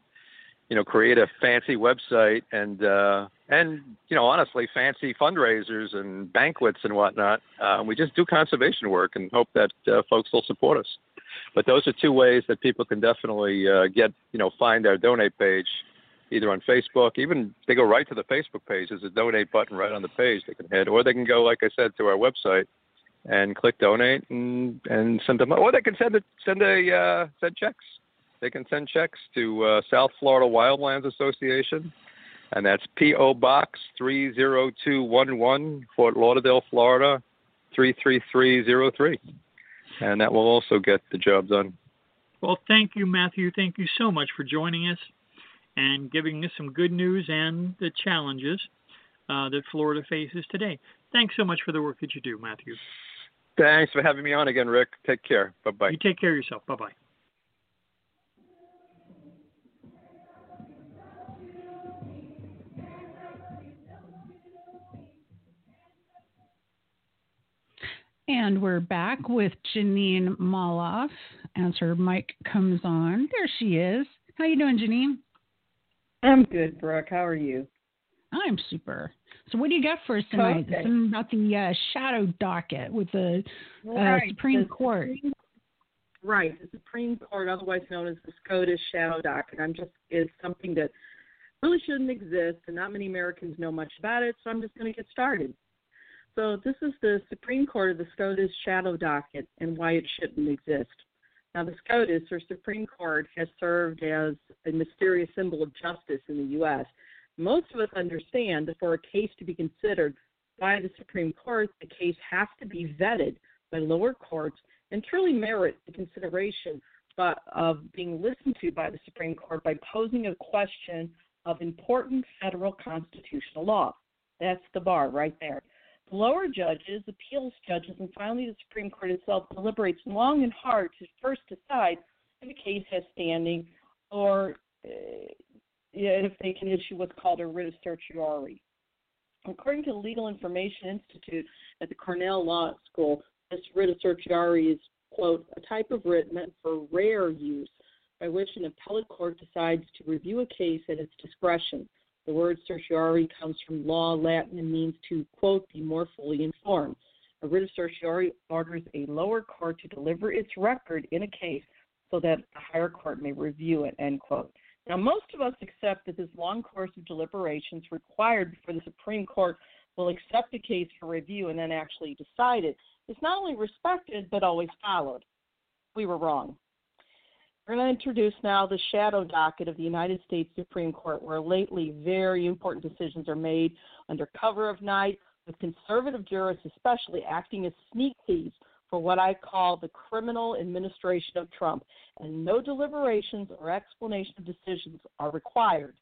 you know create a fancy website and uh, and you know honestly fancy fundraisers and banquets and whatnot. Uh, we just do conservation work and hope that uh, folks will support us. But those are two ways that people can definitely uh, get, you know, find our donate page, either on Facebook, even they go right to the Facebook page. There's a donate button right on the page they can hit, or they can go, like I said, to our website and click donate and and send them, or they can send a send a uh, send checks. They can send checks to uh, South Florida Wildlands Association, and that's P.O. Box 30211, Fort Lauderdale, Florida 33303 and that will also get the job done. Well, thank you, Matthew. Thank you so much for joining us and giving us some good news and the challenges uh, that Florida faces today. Thanks so much for the work that you do, Matthew. Thanks for having me on again, Rick. Take care. Bye bye. You take care of yourself. Bye bye. And we're back with Jeanine Molloff as her mic comes on. There she is. How you doing, Jeanine? I'm good, Brook. How are you? I'm super. So what do you got for us tonight? Okay. Something about the uh, shadow docket with the uh, Right, Supreme the Court. Supreme- right, the Supreme Court, otherwise known as the SCOTUS shadow docket. I'm just is something that really shouldn't exist, and not many Americans know much about it. So I'm just going to get started. So this is the Supreme Court of the SCOTUS shadow docket and why it shouldn't exist. Now, the SCOTUS, or Supreme Court, has served as a mysterious symbol of justice in the U.S. Most of us understand that for a case to be considered by the Supreme Court, the case has to be vetted by lower courts and truly merit the consideration of being listened to by the Supreme Court by posing a question of important federal constitutional law. That's the bar right there. Lower judges, appeals judges, and finally the Supreme Court itself deliberates long and hard to first decide if a case has standing or uh, if they can issue what's called a writ of certiorari. According to the Legal Information Institute at the Cornell Law School, this writ of certiorari is, quote, a type of writ meant for rare use by which an appellate court decides to review a case at its discretion. The word certiorari comes from law Latin and means to, quote, be more fully informed. A writ of certiorari orders a lower court to deliver its record in a case so that a higher court may review it, end quote. Now, most of us accept that this long course of deliberations required before the Supreme Court will accept a case for review and then actually decide it is not only respected but always followed. We were wrong. We're going to introduce now the shadow docket of the United States Supreme Court, where lately very important decisions are made under cover of night, with conservative jurists especially acting as sneak thieves for what I call the criminal administration of Trump, and no deliberations or explanation of decisions are required.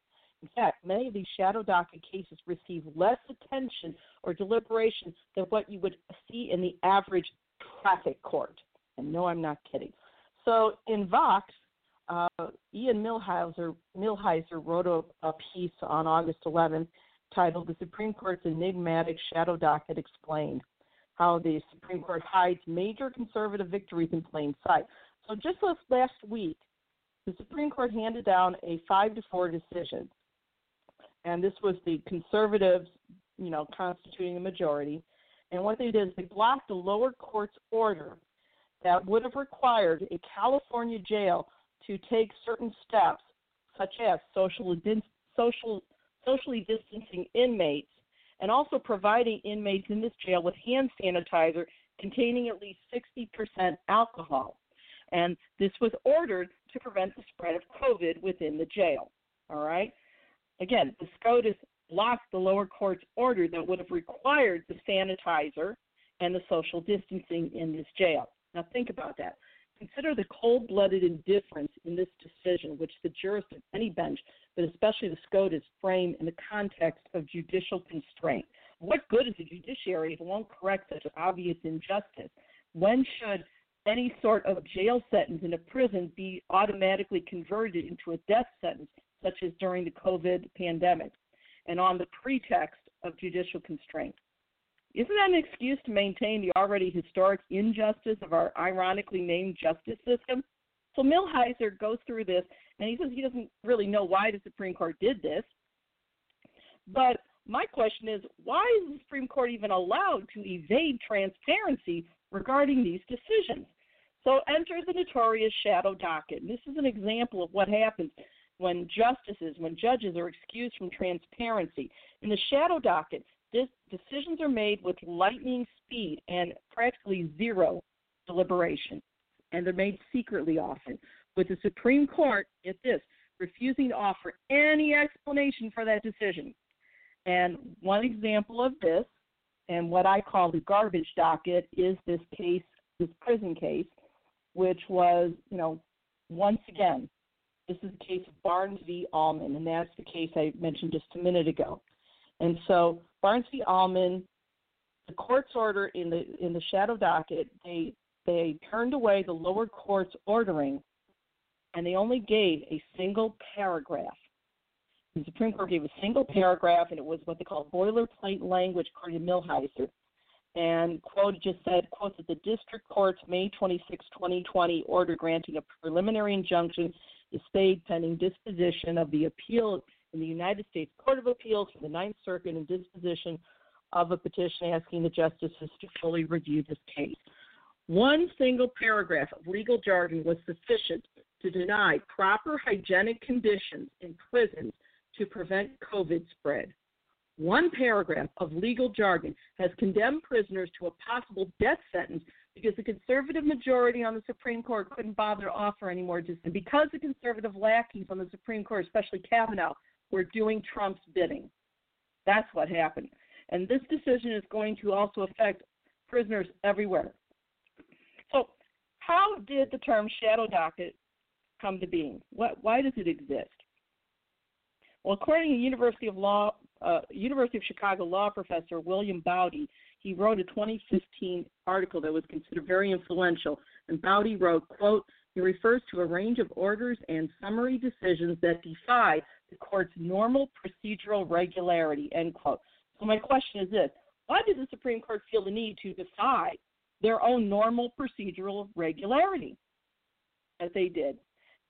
In fact, many of these shadow docket cases receive less attention or deliberation than what you would see in the average traffic court. And no, I'm not kidding. So in Vox, uh, Ian Millhiser, Millhiser wrote a, a piece on August 11th titled The Supreme Court's Enigmatic Shadow Docket Explained How the Supreme Court Hides Major Conservative Victories in Plain Sight. So, just last week, the Supreme Court handed down a 5 to 4 decision. And this was the conservatives, you know, constituting the majority. And what they did is they blocked the lower court's order that would have required a California jail to take certain steps, such as social, social, socially distancing inmates and also providing inmates in this jail with hand sanitizer containing at least 60% alcohol. And this was ordered to prevent the spread of COVID within the jail. All right? Again, the SCOTUS blocked the lower court's order that would have required the sanitizer and the social distancing in this jail. Now, think about that. Consider the cold blooded indifference in this decision, which the jurists of any bench, but especially the SCOTUS, frame in the context of judicial constraint. What good is the judiciary if it won't correct such obvious injustice? When should any sort of jail sentence in a prison be automatically converted into a death sentence, such as during the COVID pandemic, and on the pretext of judicial constraint? Isn't that an excuse to maintain the already historic injustice of our ironically named justice system? So Millhiser goes through this, and he says he doesn't really know why the Supreme Court did this. But my question is, why is the Supreme Court even allowed to evade transparency regarding these decisions? So enter the notorious shadow docket. This is an example of what happens when justices, when judges are excused from transparency. In the shadow docket, this, decisions are made with lightning speed and practically zero deliberation, and they're made secretly often. With the Supreme Court, get this, refusing to offer any explanation for that decision. And one example of this, and what I call the garbage docket, is this case, this prison case, which was, you know, once again, this is the case of Barnes v. Ahlman, and that's the case I mentioned just a minute ago. And so Barnes v. Ahlman, the court's order in the in the shadow docket, they they turned away the lower court's ordering, and they only gave a single paragraph. The Supreme Court gave a single paragraph, and it was what they call boilerplate language, according to Millhiser. And quote just said, quote, that the district court's May 26, 2020 order granting a preliminary injunction is stayed pending disposition of the appeal in the United States Court of Appeals for the Ninth Circuit in disposition of a petition asking the justices to fully review this case. One single paragraph of legal jargon was sufficient to deny proper hygienic conditions in prisons to prevent COVID spread. One paragraph of legal jargon has condemned prisoners to a possible death sentence because the conservative majority on the Supreme Court couldn't bother to offer any more dissent. Because the conservative lackeys on the Supreme Court, especially Kavanaugh, were doing Trump's bidding. That's what happened. And this decision is going to also affect prisoners everywhere. So, how did the term shadow docket come to being? What, why does it exist? Well, according to University of Law, uh, University of Chicago law professor William Baude, he wrote a 2015 article that was considered very influential. And Baude wrote, "quote He refers to a range of orders and summary decisions that defy the court's normal procedural regularity." End quote. So my question is this: Why did the Supreme Court feel the need to defy their own normal procedural regularity, as they did?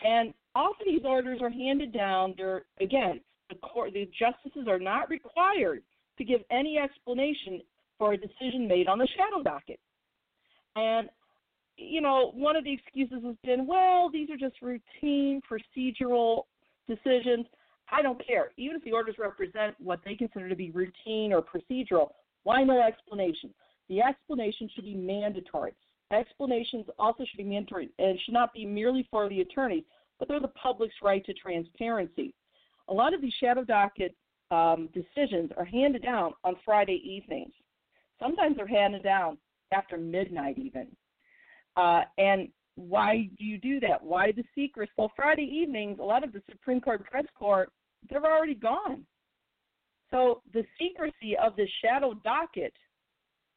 And often these orders are handed down. They're again, the court, the justices are not required to give any explanation for a decision made on the shadow docket. And you know, one of the excuses has been, well, these are just routine procedural decisions. I don't care. Even if the orders represent what they consider to be routine or procedural, why no explanation? The explanation should be mandatory. Explanations also should be mandatory and should not be merely for the attorneys, but they're the public's right to transparency. A lot of these shadow docket um, decisions are handed down on Friday evenings. Sometimes they're handed down after midnight, even. Uh, and why do you do that? Why the secrecy? Well, Friday evenings, a lot of the Supreme Court press corps, they're already gone. So the secrecy of this shadow docket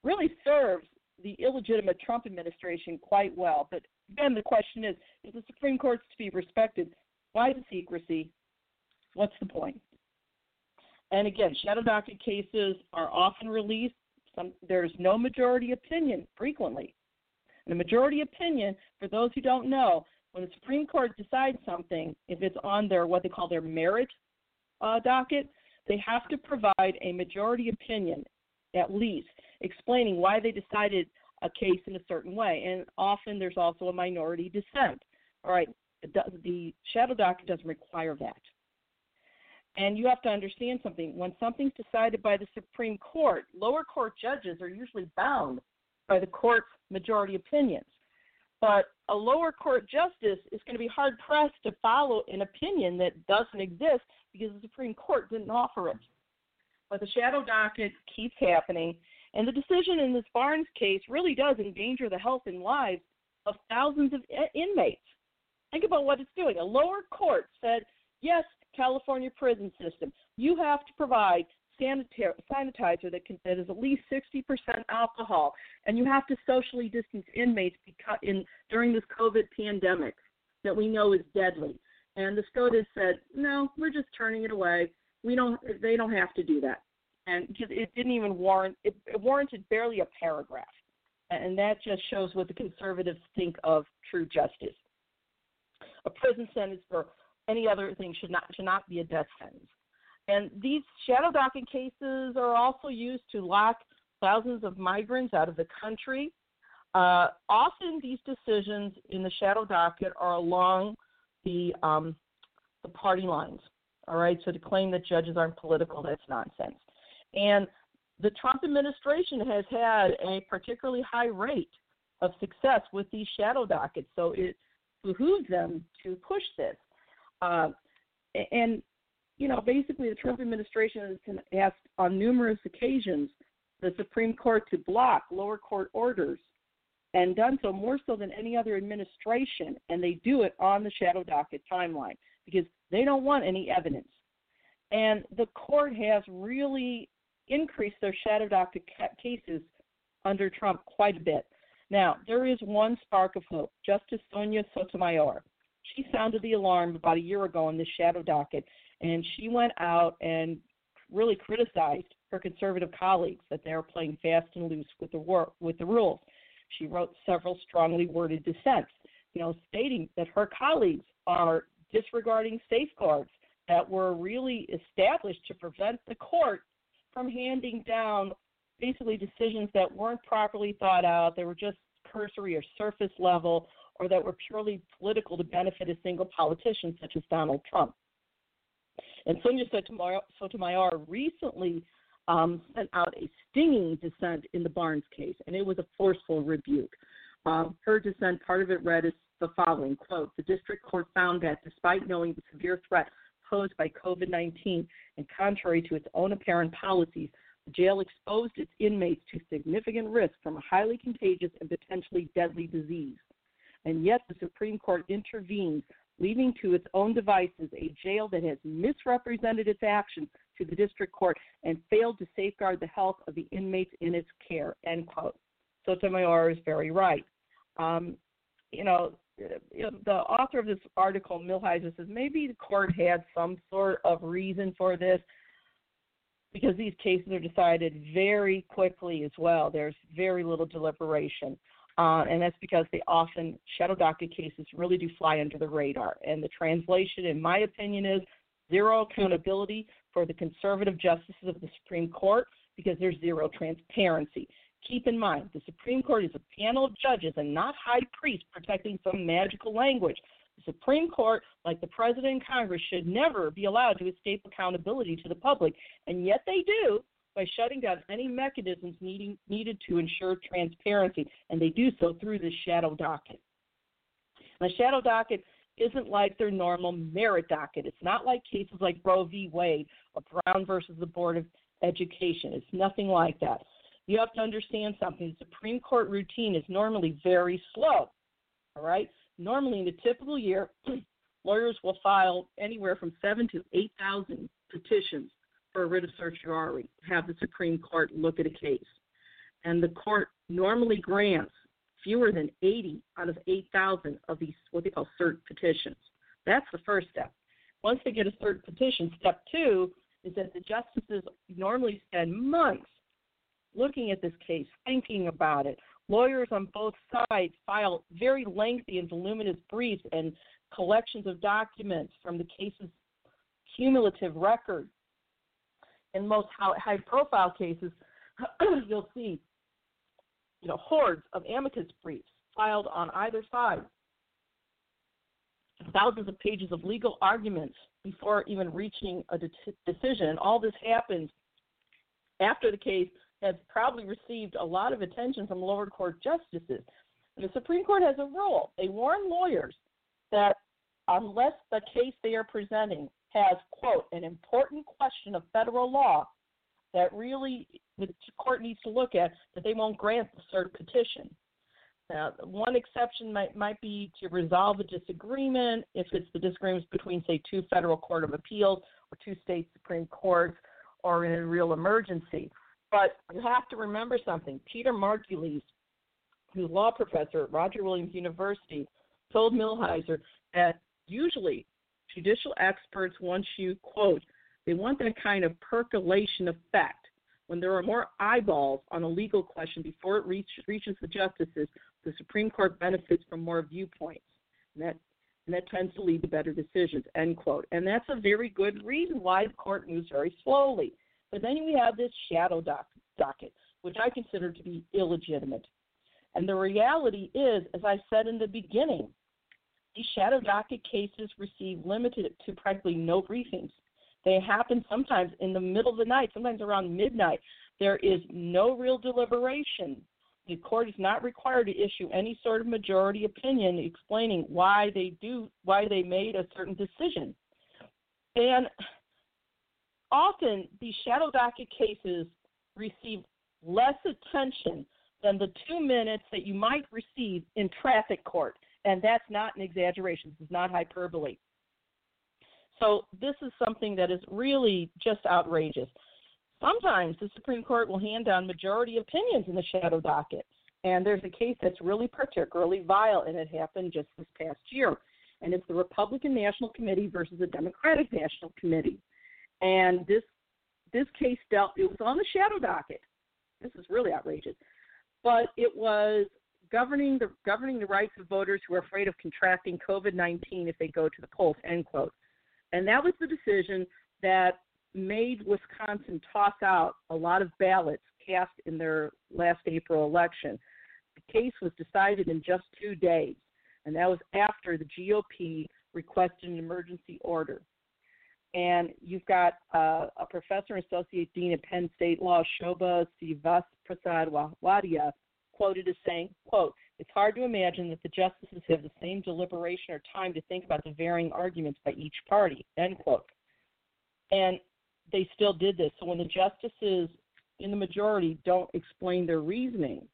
really serves the illegitimate Trump administration quite well. But again, the question is if the Supreme Court's to be respected, why the secrecy? What's the point? and again, shadow docket cases are often released. Some, there's no majority opinion frequently. And a majority opinion, for those who don't know, when the Supreme Court decides something, if it's on their what they call their merit uh, docket, they have to provide a majority opinion, at least, explaining why they decided a case in a certain way. And often there's also a minority dissent. All right, the shadow docket doesn't require that. And you have to understand something. When something's decided by the Supreme Court, lower court judges are usually bound by the court's majority opinions. But a lower court justice is going to be hard pressed to follow an opinion that doesn't exist because the Supreme Court didn't offer it. But the shadow docket keeps happening, and the decision in this Barnes case really does endanger the health and lives of thousands of inmates. Think about what it's doing. A lower court said, yes, California prison system, you have to provide sanitizer that, can, that is at least 60% alcohol, and you have to socially distance inmates in, during this COVID pandemic that we know is deadly. And the SCOTUS said, no, we're just turning it away. We don't. They don't have to do that, and just, it didn't even warrant. It, it warranted barely a paragraph, and that just shows what the conservatives think of true justice. A prison sentence for any other thing should not should not be a death sentence. And these shadow docket cases are also used to lock thousands of migrants out of the country. Uh, often, these decisions in the shadow docket are along the um, the party lines. All right, so to claim that judges aren't political, that's nonsense. And the Trump administration has had a particularly high rate of success with these shadow dockets, so it behooves them to push this. Uh, and you know, basically, the Trump administration has asked on numerous occasions the Supreme Court to block lower court orders, and done so more so than any other administration, and they do it on the shadow docket timeline because they don't want any evidence. And the court has really increased their shadow docket cases under Trump quite a bit. Now, there is one spark of hope. Justice Sonia Sotomayor. She sounded the alarm about a year ago on this shadow docket, and she went out and really criticized her conservative colleagues that they are playing fast and loose with the wor- with the rules. She wrote several strongly worded dissents, you know, stating that her colleagues are disregarding safeguards that were really established to prevent the court from handing down basically decisions that weren't properly thought out, they were just cursory or surface level, or that were purely political to benefit a single politician such as Donald Trump. And Sonia Sotomayor, recently um, sent out a stinging dissent in the Barnes case, and it was a forceful rebuke. Um, her dissent, part of it read as the following quote, The district court found that despite knowing the severe threat posed by COVID 19 and contrary to its own apparent policies, the jail exposed its inmates to significant risk from a highly contagious and potentially deadly disease. And yet the Supreme Court intervened, leaving to its own devices a jail that has misrepresented its actions to the district court and failed to safeguard the health of the inmates in its care. End quote. Sotomayor is very right. Um, you know, the author of this article, Millhiser, says maybe the court had some sort of reason for this because these cases are decided very quickly as well. There's very little deliberation. Uh, and that's because they often, shadow docket cases really do fly under the radar. And the translation, in my opinion, is zero accountability for the conservative justices of the Supreme Court because there's zero transparency. Keep in mind, the Supreme Court is a panel of judges and not high priests protecting some magical language. The Supreme Court, like the President and Congress, should never be allowed to escape accountability to the public, and yet they do by shutting down any mechanisms needing, needed to ensure transparency, and they do so through the shadow docket. The shadow docket isn't like their normal merit docket. It's not like cases like Roe v. Wade or Brown versus the Board of Education. It's nothing like that. You have to understand something. The Supreme Court routine is normally very slow. All right? Normally, in a typical year, lawyers will file anywhere from seven to 8,000 petitions for a writ of certiorari, have the Supreme Court look at a case. And the court normally grants fewer than 80 out of 8,000 of these, what they call cert petitions. That's the first step. Once they get a cert petition, step two is that the justices normally spend months looking at this case, thinking about it. Lawyers on both sides file very lengthy and voluminous briefs and collections of documents from the case's cumulative record. In most high profile cases, you'll see you know, hordes of amicus briefs filed on either side, thousands of pages of legal arguments before even reaching a de- decision. All this happens after the case has probably received a lot of attention from lower court justices. And the Supreme Court has a rule. They warn lawyers that unless the case they are presenting has, quote, an important question of federal law that really the court needs to look at, that they won't grant the cert petition. Now, one exception might, might be to resolve a disagreement if it's the disagreements between, say, two federal court of appeals or two state supreme courts or in a real emergency. But you have to remember something. Peter Margulies, who's law professor at Roger Williams University, told Millhiser that usually judicial experts want you, quote, they want that kind of percolation effect. When there are more eyeballs on a legal question before it reach, reaches the justices, the Supreme Court benefits from more viewpoints. And that, and that tends to lead to better decisions, end quote. And that's a very good reason why the court moves very slowly. But then we have this shadow doc- docket, which I consider to be illegitimate. And the reality is, as I said in the beginning, these shadow docket cases receive limited to practically no briefings. They happen sometimes in the middle of the night, sometimes around midnight. There is no real deliberation. The court is not required to issue any sort of majority opinion explaining why they do why they made a certain decision. And often these shadow docket cases receive less attention than the two minutes that you might receive in traffic court. And that's not an exaggeration, this is not hyperbole. So this is something that is really just outrageous. Sometimes the Supreme Court will hand down majority opinions in the shadow docket. And there's a case that's really particularly vile, and it happened just this past year. And it's the Republican National Committee versus the Democratic National Committee. And this this case dealt it was on the shadow docket. This is really outrageous. But it was governing the governing the rights of voters who are afraid of contracting COVID nineteen if they go to the polls, end quote. And that was the decision that made Wisconsin toss out a lot of ballots cast in their last April election. The case was decided in just two days, and that was after the GOP requested an emergency order. And you've got uh, a professor and associate dean at Penn State Law, Shoba Sivaprasad Wadhia, quoted as saying, quote, it's hard to imagine that the justices have the same deliberation or time to think about the varying arguments by each party, end quote. And they still did this. So when the justices in the majority don't explain their reasoning,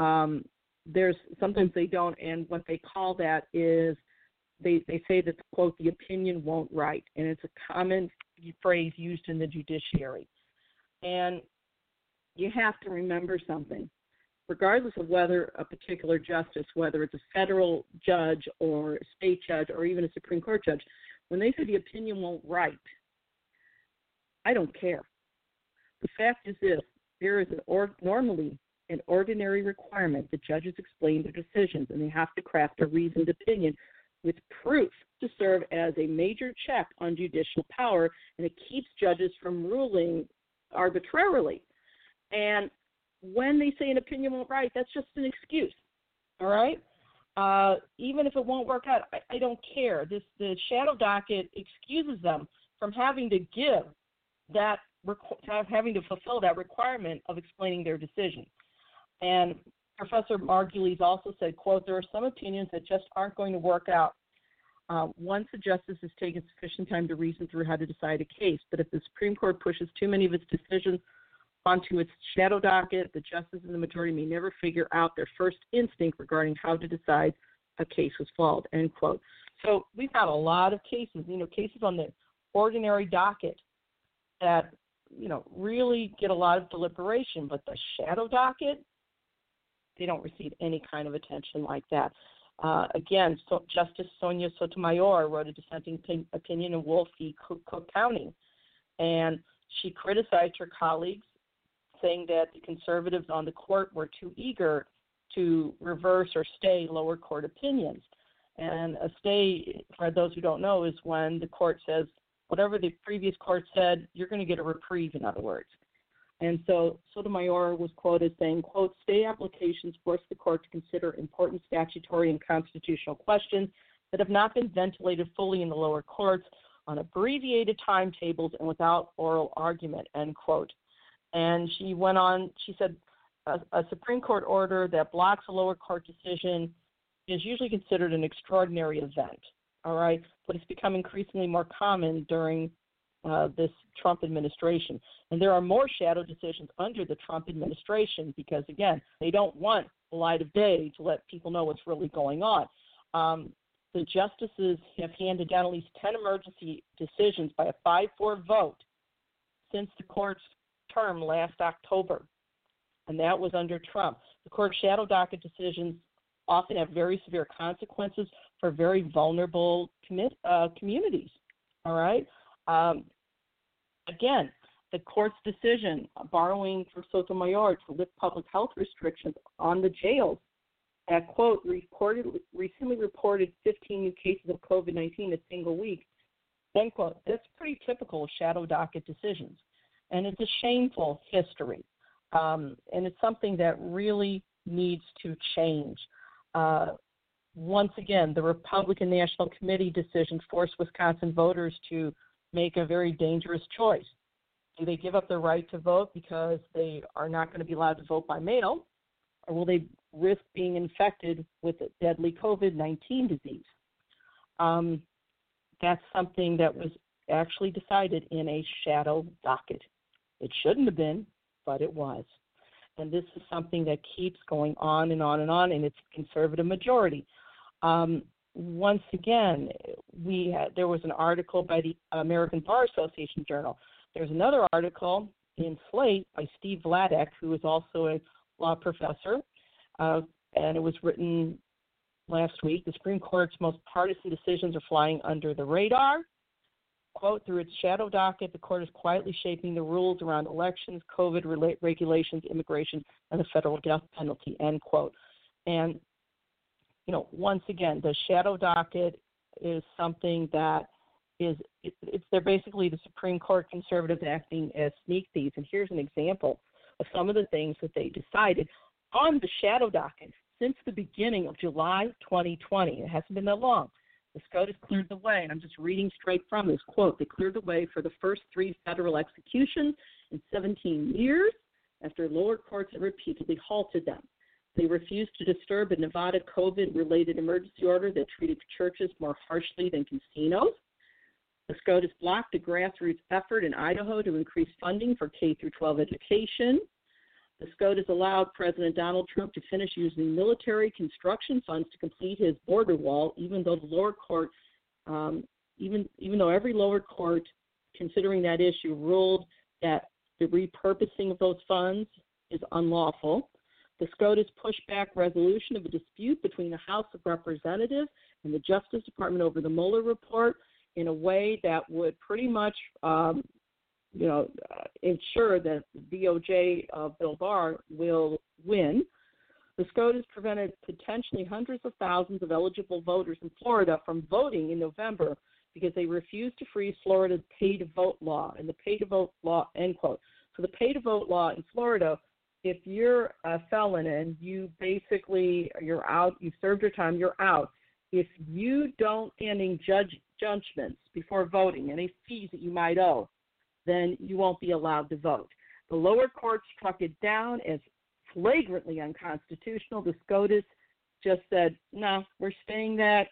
um, there's sometimes they don't, and what they call that is they, they say that quote the opinion won't write, and it's a common phrase used in the judiciary. And you have to remember something. Regardless of whether a particular justice, whether it's a federal judge or a state judge or even a Supreme Court judge, when they say the opinion won't write, I don't care. The fact is this there is an or, normally an ordinary requirement that judges explain their decisions and they have to craft a reasoned opinion with proof to serve as a major check on judicial power and it keeps judges from ruling arbitrarily. And when they say an opinion won't write, that's just an excuse. All right? Uh, even if it won't work out, I, I don't care. This the shadow docket excuses them from having to give that having to fulfill that requirement of explaining their decision. And Professor Margulies also said, quote, there are some opinions that just aren't going to work out uh, once a justice has taken sufficient time to reason through how to decide a case. But if the Supreme Court pushes too many of its decisions onto its shadow docket, the justices in the majority may never figure out their first instinct regarding how to decide a case was flawed, end quote. So we've had a lot of cases, you know, cases on the ordinary docket that, you know, really get a lot of deliberation, but the shadow docket, they don't receive any kind of attention like that. Uh, again, so Justice Sonia Sotomayor wrote a dissenting opinion in Wolf v. Cook County, and she criticized her colleagues, saying that the conservatives on the court were too eager to reverse or stay lower court opinions. And a stay, for those who don't know, is when the court says whatever the previous court said, you're going to get a reprieve, in other words. And so Sotomayor was quoted saying, quote, stay applications force the court to consider important statutory and constitutional questions that have not been ventilated fully in the lower courts on abbreviated timetables and without oral argument, end quote. And she went on, she said, a, a Supreme Court order that blocks a lower court decision is usually considered an extraordinary event, all right? But it's become increasingly more common during uh, this Trump administration. And there are more shadow decisions under the Trump administration because, again, they don't want the light of day to let people know what's really going on. Um, the justices have handed down at least 10 emergency decisions by a 5 4 vote since the court's term last October, and that was under Trump. The court's shadow docket decisions often have very severe consequences for very vulnerable commi- uh, communities. All right. Um, again, the court's decision borrowing from Sotomayor to lift public health restrictions on the jails that quote recently reported 15 new cases of COVID-19 a single week. End quote. That's pretty typical of shadow docket decisions, and it's a shameful history, um, and it's something that really needs to change. Uh, once again, the Republican National Committee decision forced Wisconsin voters to make a very dangerous choice. Do they give up their right to vote because they are not going to be allowed to vote by mail, or will they risk being infected with a deadly COVID 19 disease? Um, that's something that was actually decided in a shadow docket. It shouldn't have been, but it was. And this is something that keeps going on and on and on, and it's a conservative majority. Um, once again, we had, there was an article by the American Bar Association Journal. There's another article in Slate by Steve Vladeck, who is also a law professor, uh, and it was written last week. The Supreme Court's most partisan decisions are flying under the radar. Quote, through its shadow docket, the court is quietly shaping the rules around elections, COVID regulations, immigration, and the federal death penalty, end quote. And you know, once again, the shadow docket is something that is it, it's they're basically the Supreme Court conservatives acting as sneak thieves. And here's an example of some of the things that they decided on the shadow docket since the beginning of July 2020. It hasn't been that long. The SCOTUS cleared the way, and I'm just reading straight from this quote. They cleared the way for the first three federal executions in 17 years after lower courts had repeatedly halted them. They refused to disturb a Nevada COVID related emergency order that treated churches more harshly than casinos. The SCOTUS blocked a grassroots effort in Idaho to increase funding for K 12 education. The SCOTUS allowed President Donald Trump to finish using military construction funds to complete his border wall, even though the lower court, um, even even though every lower court considering that issue ruled that the repurposing of those funds is unlawful. The SCOTUS pushed back resolution of a dispute between the House of Representatives and the Justice Department over the Mueller report in a way that would pretty much, um, you know, uh, ensure that DOJ uh, Bill Barr will win. The SCOTUS prevented potentially hundreds of thousands of eligible voters in Florida from voting in November because they refused to freeze Florida's pay to vote law and the pay to vote law, end quote. So the pay to vote law in Florida if you're a felon and you basically you're out, you've served your time, you're out. If you don't any judge judgments before voting, any fees that you might owe, then you won't be allowed to vote. The lower court struck it down as flagrantly unconstitutional. The SCOTUS just said, "No, we're staying that."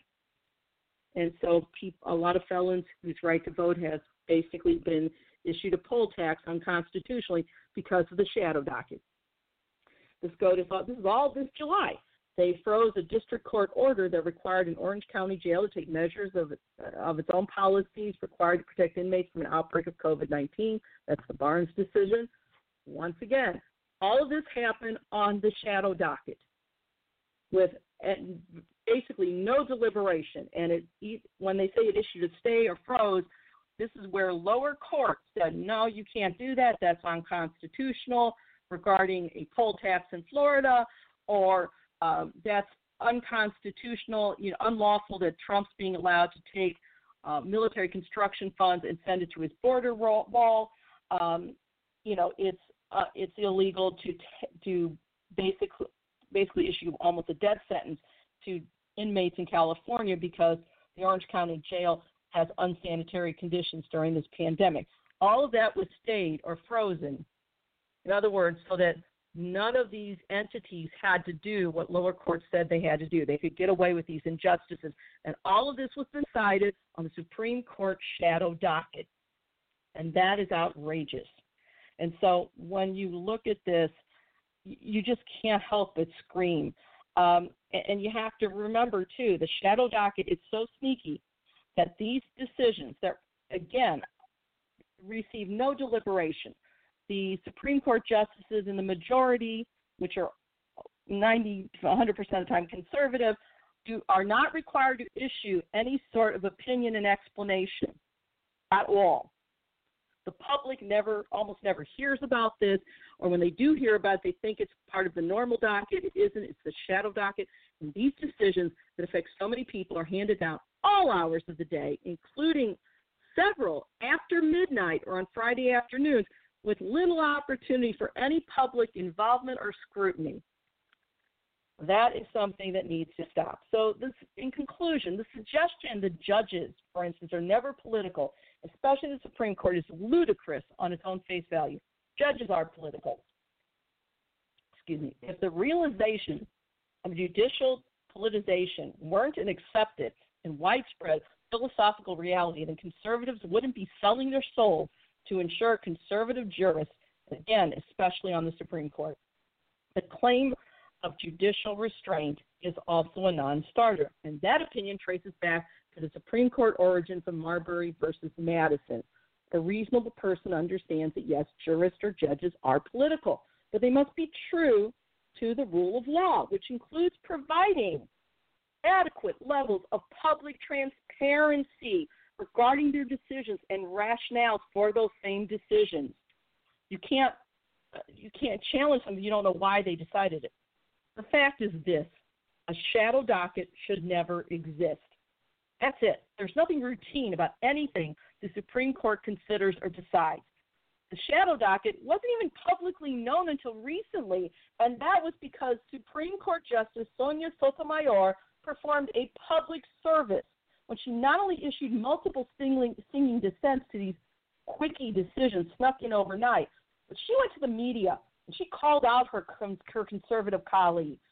And so, a lot of felons whose right to vote has basically been issued a poll tax unconstitutionally because of the shadow docket. The SCOTUS, thought this is all this July. They froze a district court order that required an Orange County jail to take measures of, uh, of its own policies required to protect inmates from an outbreak of COVID 19. That's the Barnes decision. Once again, all of this happened on the shadow docket with basically no deliberation. And it, when they say it issued a stay or froze, This is where lower courts said, no, you can't do that. That's unconstitutional regarding a poll tax in Florida, or um, that's unconstitutional, you know, unlawful that Trump's being allowed to take uh, military construction funds and send it to his border wall. Um, you know, it's uh, it's illegal to t- to basically basically issue almost a death sentence to inmates in California because the Orange County Jail has unsanitary conditions during this pandemic. All of that was stayed or frozen. In other words, so that none of these entities had to do what lower courts said they had to do. They could get away with these injustices. And all of this was decided on the Supreme Court shadow docket. And that is outrageous. And so when you look at this, you just can't help but scream. Um, and you have to remember, too, the shadow docket is so sneaky that these decisions, that again, receive no deliberation. The Supreme Court justices in the majority, which are 90 to 100% of the time conservative, do, are not required to issue any sort of opinion and explanation at all. The public never, almost never hears about this, or when they do hear about it, they think it's part of the normal docket. It isn't. It's the shadow docket. And these decisions that affect so many people are handed down all hours of the day, including several after midnight or on Friday afternoons, with little opportunity for any public involvement or scrutiny. That is something that needs to stop. So, this, in conclusion, the suggestion the judges, for instance, are never political especially the Supreme Court, is ludicrous on its own face value. Judges are political. Excuse me. If the realization of judicial politicization weren't an accepted and widespread philosophical reality, then conservatives wouldn't be selling their souls to ensure conservative jurists, again, especially on the Supreme Court. The claim of judicial restraint is also a non starter, and that opinion traces back to the Supreme Court origins of Marbury versus Madison. A reasonable person understands that yes, jurists or judges are political, but they must be true to the rule of law, which includes providing adequate levels of public transparency regarding their decisions and rationales for those same decisions. You can't you can't challenge them you don't know why they decided it. The fact is this: a shadow docket should never exist. That's it. There's nothing routine about anything the Supreme Court considers or decides. The shadow docket wasn't even publicly known until recently, and that was because Supreme Court Justice Sonia Sotomayor performed a public service when she not only issued multiple singing, singing dissents to these quickie decisions snuck in overnight, but she went to the media and she called out her, her conservative colleagues.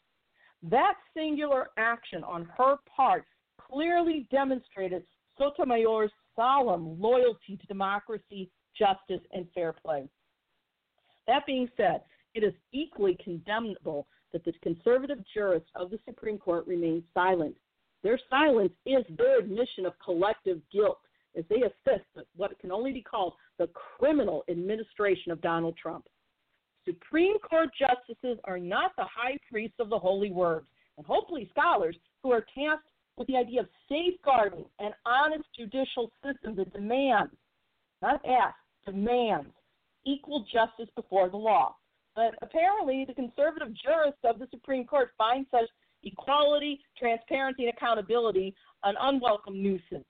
That singular action on her part clearly demonstrated Sotomayor's solemn loyalty to democracy, justice, and fair play. That being said, it is equally condemnable that the conservative jurists of the Supreme Court remain silent. Their silence is their admission of collective guilt as they assist what can only be called the criminal administration of Donald Trump. Supreme Court justices are not the high priests of the holy words, and hopefully scholars who are tasked with the idea of safeguarding an honest judicial system that demands, not asks, demands equal justice before the law. But apparently, the conservative jurists of the Supreme Court find such equality, transparency, and accountability an unwelcome nuisance.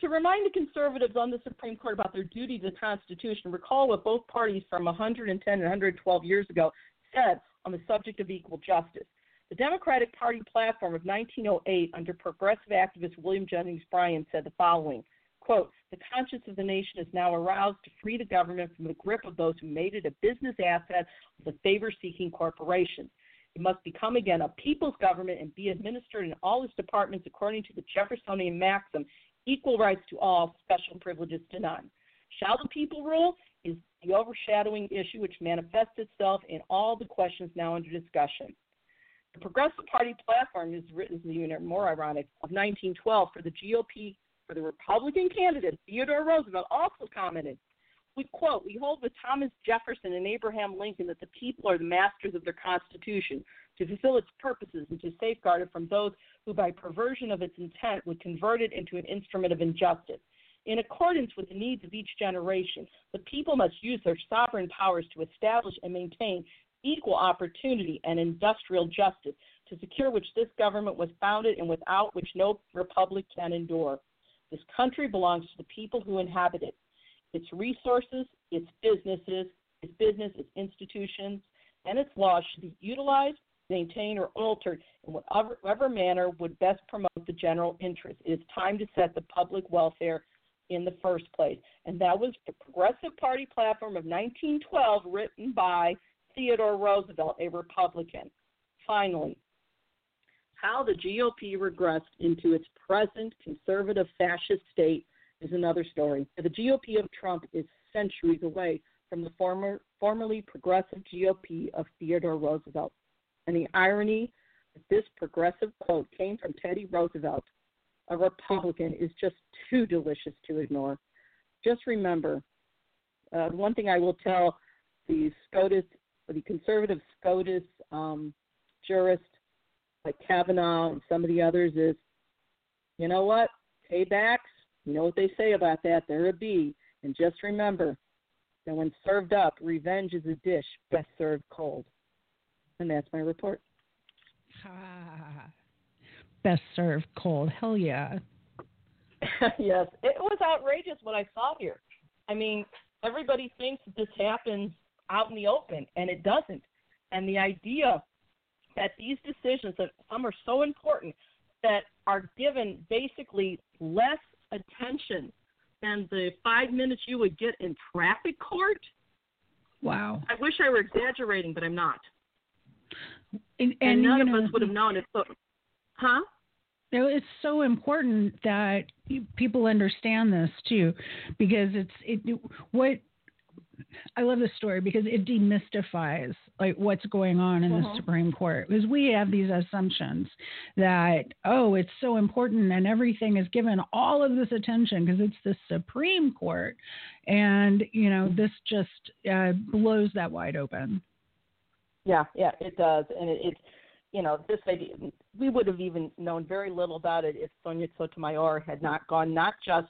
To remind the conservatives on the Supreme Court about their duty to the Constitution, recall what both parties from 110 and 112 years ago said on the subject of equal justice. The Democratic Party platform of 1908 under progressive activist William Jennings Bryan said the following quote, the conscience of the nation is now aroused to free the government from the grip of those who made it a business asset of the favor seeking corporations. It must become again a people's government and be administered in all its departments according to the Jeffersonian maxim equal rights to all, special privileges to none. Shall the people rule is the overshadowing issue which manifests itself in all the questions now under discussion. The Progressive Party platform is written, is even more ironic, of 1912 for the GOP, for the Republican candidate, Theodore Roosevelt, also commented, we quote, we hold with Thomas Jefferson and Abraham Lincoln that the people are the masters of their Constitution to fulfill its purposes and to safeguard it from those who, by perversion of its intent, would convert it into an instrument of injustice. in accordance with the needs of each generation. The people must use their sovereign powers to establish and maintain equal opportunity and industrial justice, to secure which this government was founded and without which no republic can endure. This country belongs to the people who inhabit it. Its resources, its businesses, its business, its institutions, and its laws should be utilized, maintained, or altered in whatever, whatever manner would best promote the general interest. It is time to set the public welfare in the first place. And that was the Progressive Party platform of 1912, written by Theodore Roosevelt, a Republican. Finally, how the GOP regressed into its present conservative fascist state is another story. The GOP of Trump is centuries away from the former, formerly progressive GOP of Theodore Roosevelt. And the irony that this progressive quote came from Teddy Roosevelt, a Republican, is just too delicious to ignore. Just remember, uh, one thing I will tell the SCOTUS, the conservative SCOTUS um, jurist like Kavanaugh and some of the others is, you know what? Paybacks, you know what they say about that. They're a bee. And just remember that when served up, revenge is a dish best served cold. And that's my report. Ah, best served cold. Hell yeah. yes, it was outrageous what I saw here. I mean, everybody thinks this happens out in the open, and it doesn't. And the idea that these decisions, that some are so important, that are given basically less attention than the five minutes you would get in traffic court. Wow. I wish I were exaggerating, but I'm not. And, and, and none of know, us would have known it. So, huh? It's so important that people understand this too, because it's it. What I love this story because it demystifies like what's going on in mm-hmm. the Supreme Court because we have these assumptions that oh it's so important and everything is given all of this attention because it's the Supreme Court and you know this just uh, blows that wide open. Yeah, yeah, it does, and it, it's you know this idea we would have even known very little about it if Sonia Sotomayor had not gone not just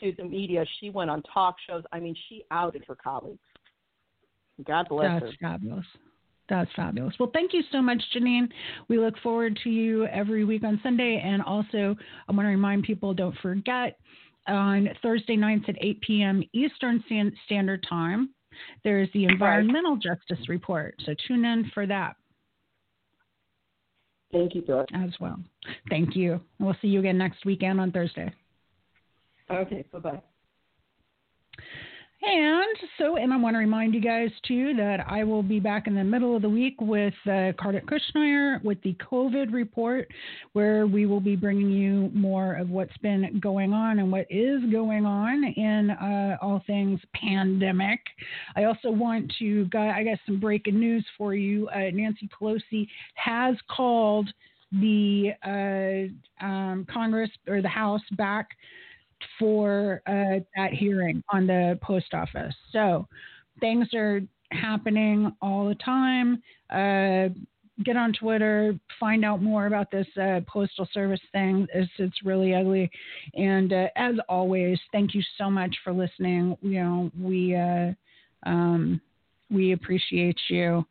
to the media. She went on talk shows. I mean, she outed her colleagues. God bless That's her. That's fabulous. That's fabulous. Well, thank you so much, Jeanine. We look forward to you every week on Sunday. And also, I want to remind people don't forget on Thursday nights at 8 p.m. Eastern Standard Time, there's the Environmental. Justice Report. So tune in for that. Thank you, George. As well. Thank you. We'll see you again next weekend on Thursday. Okay, bye bye. And so, and I want to remind you guys too that I will be back in the middle of the week with uh, Kardit Kushner with the COVID report, where we will be bringing you more of what's been going on and what is going on in uh, all things pandemic. I also want to, I got some breaking news for you. Uh, Nancy Pelosi has called the uh, um, Congress or the House back for uh, that hearing on the post office. So things are happening all the time. Uh, get on Twitter, find out more about this uh, postal service thing. It's, it's really ugly. And uh, as always, thank you so much for listening. You know, we uh, um, we appreciate you.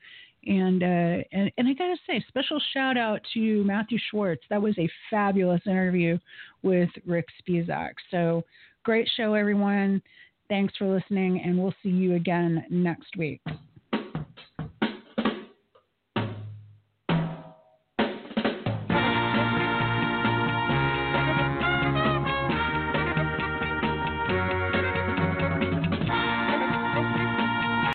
And, uh, and and I gotta say, special shout out to Matthew Schwartz. That was a fabulous interview with Rick Spisak. So great show, everyone. Thanks for listening, and we'll see you again next week.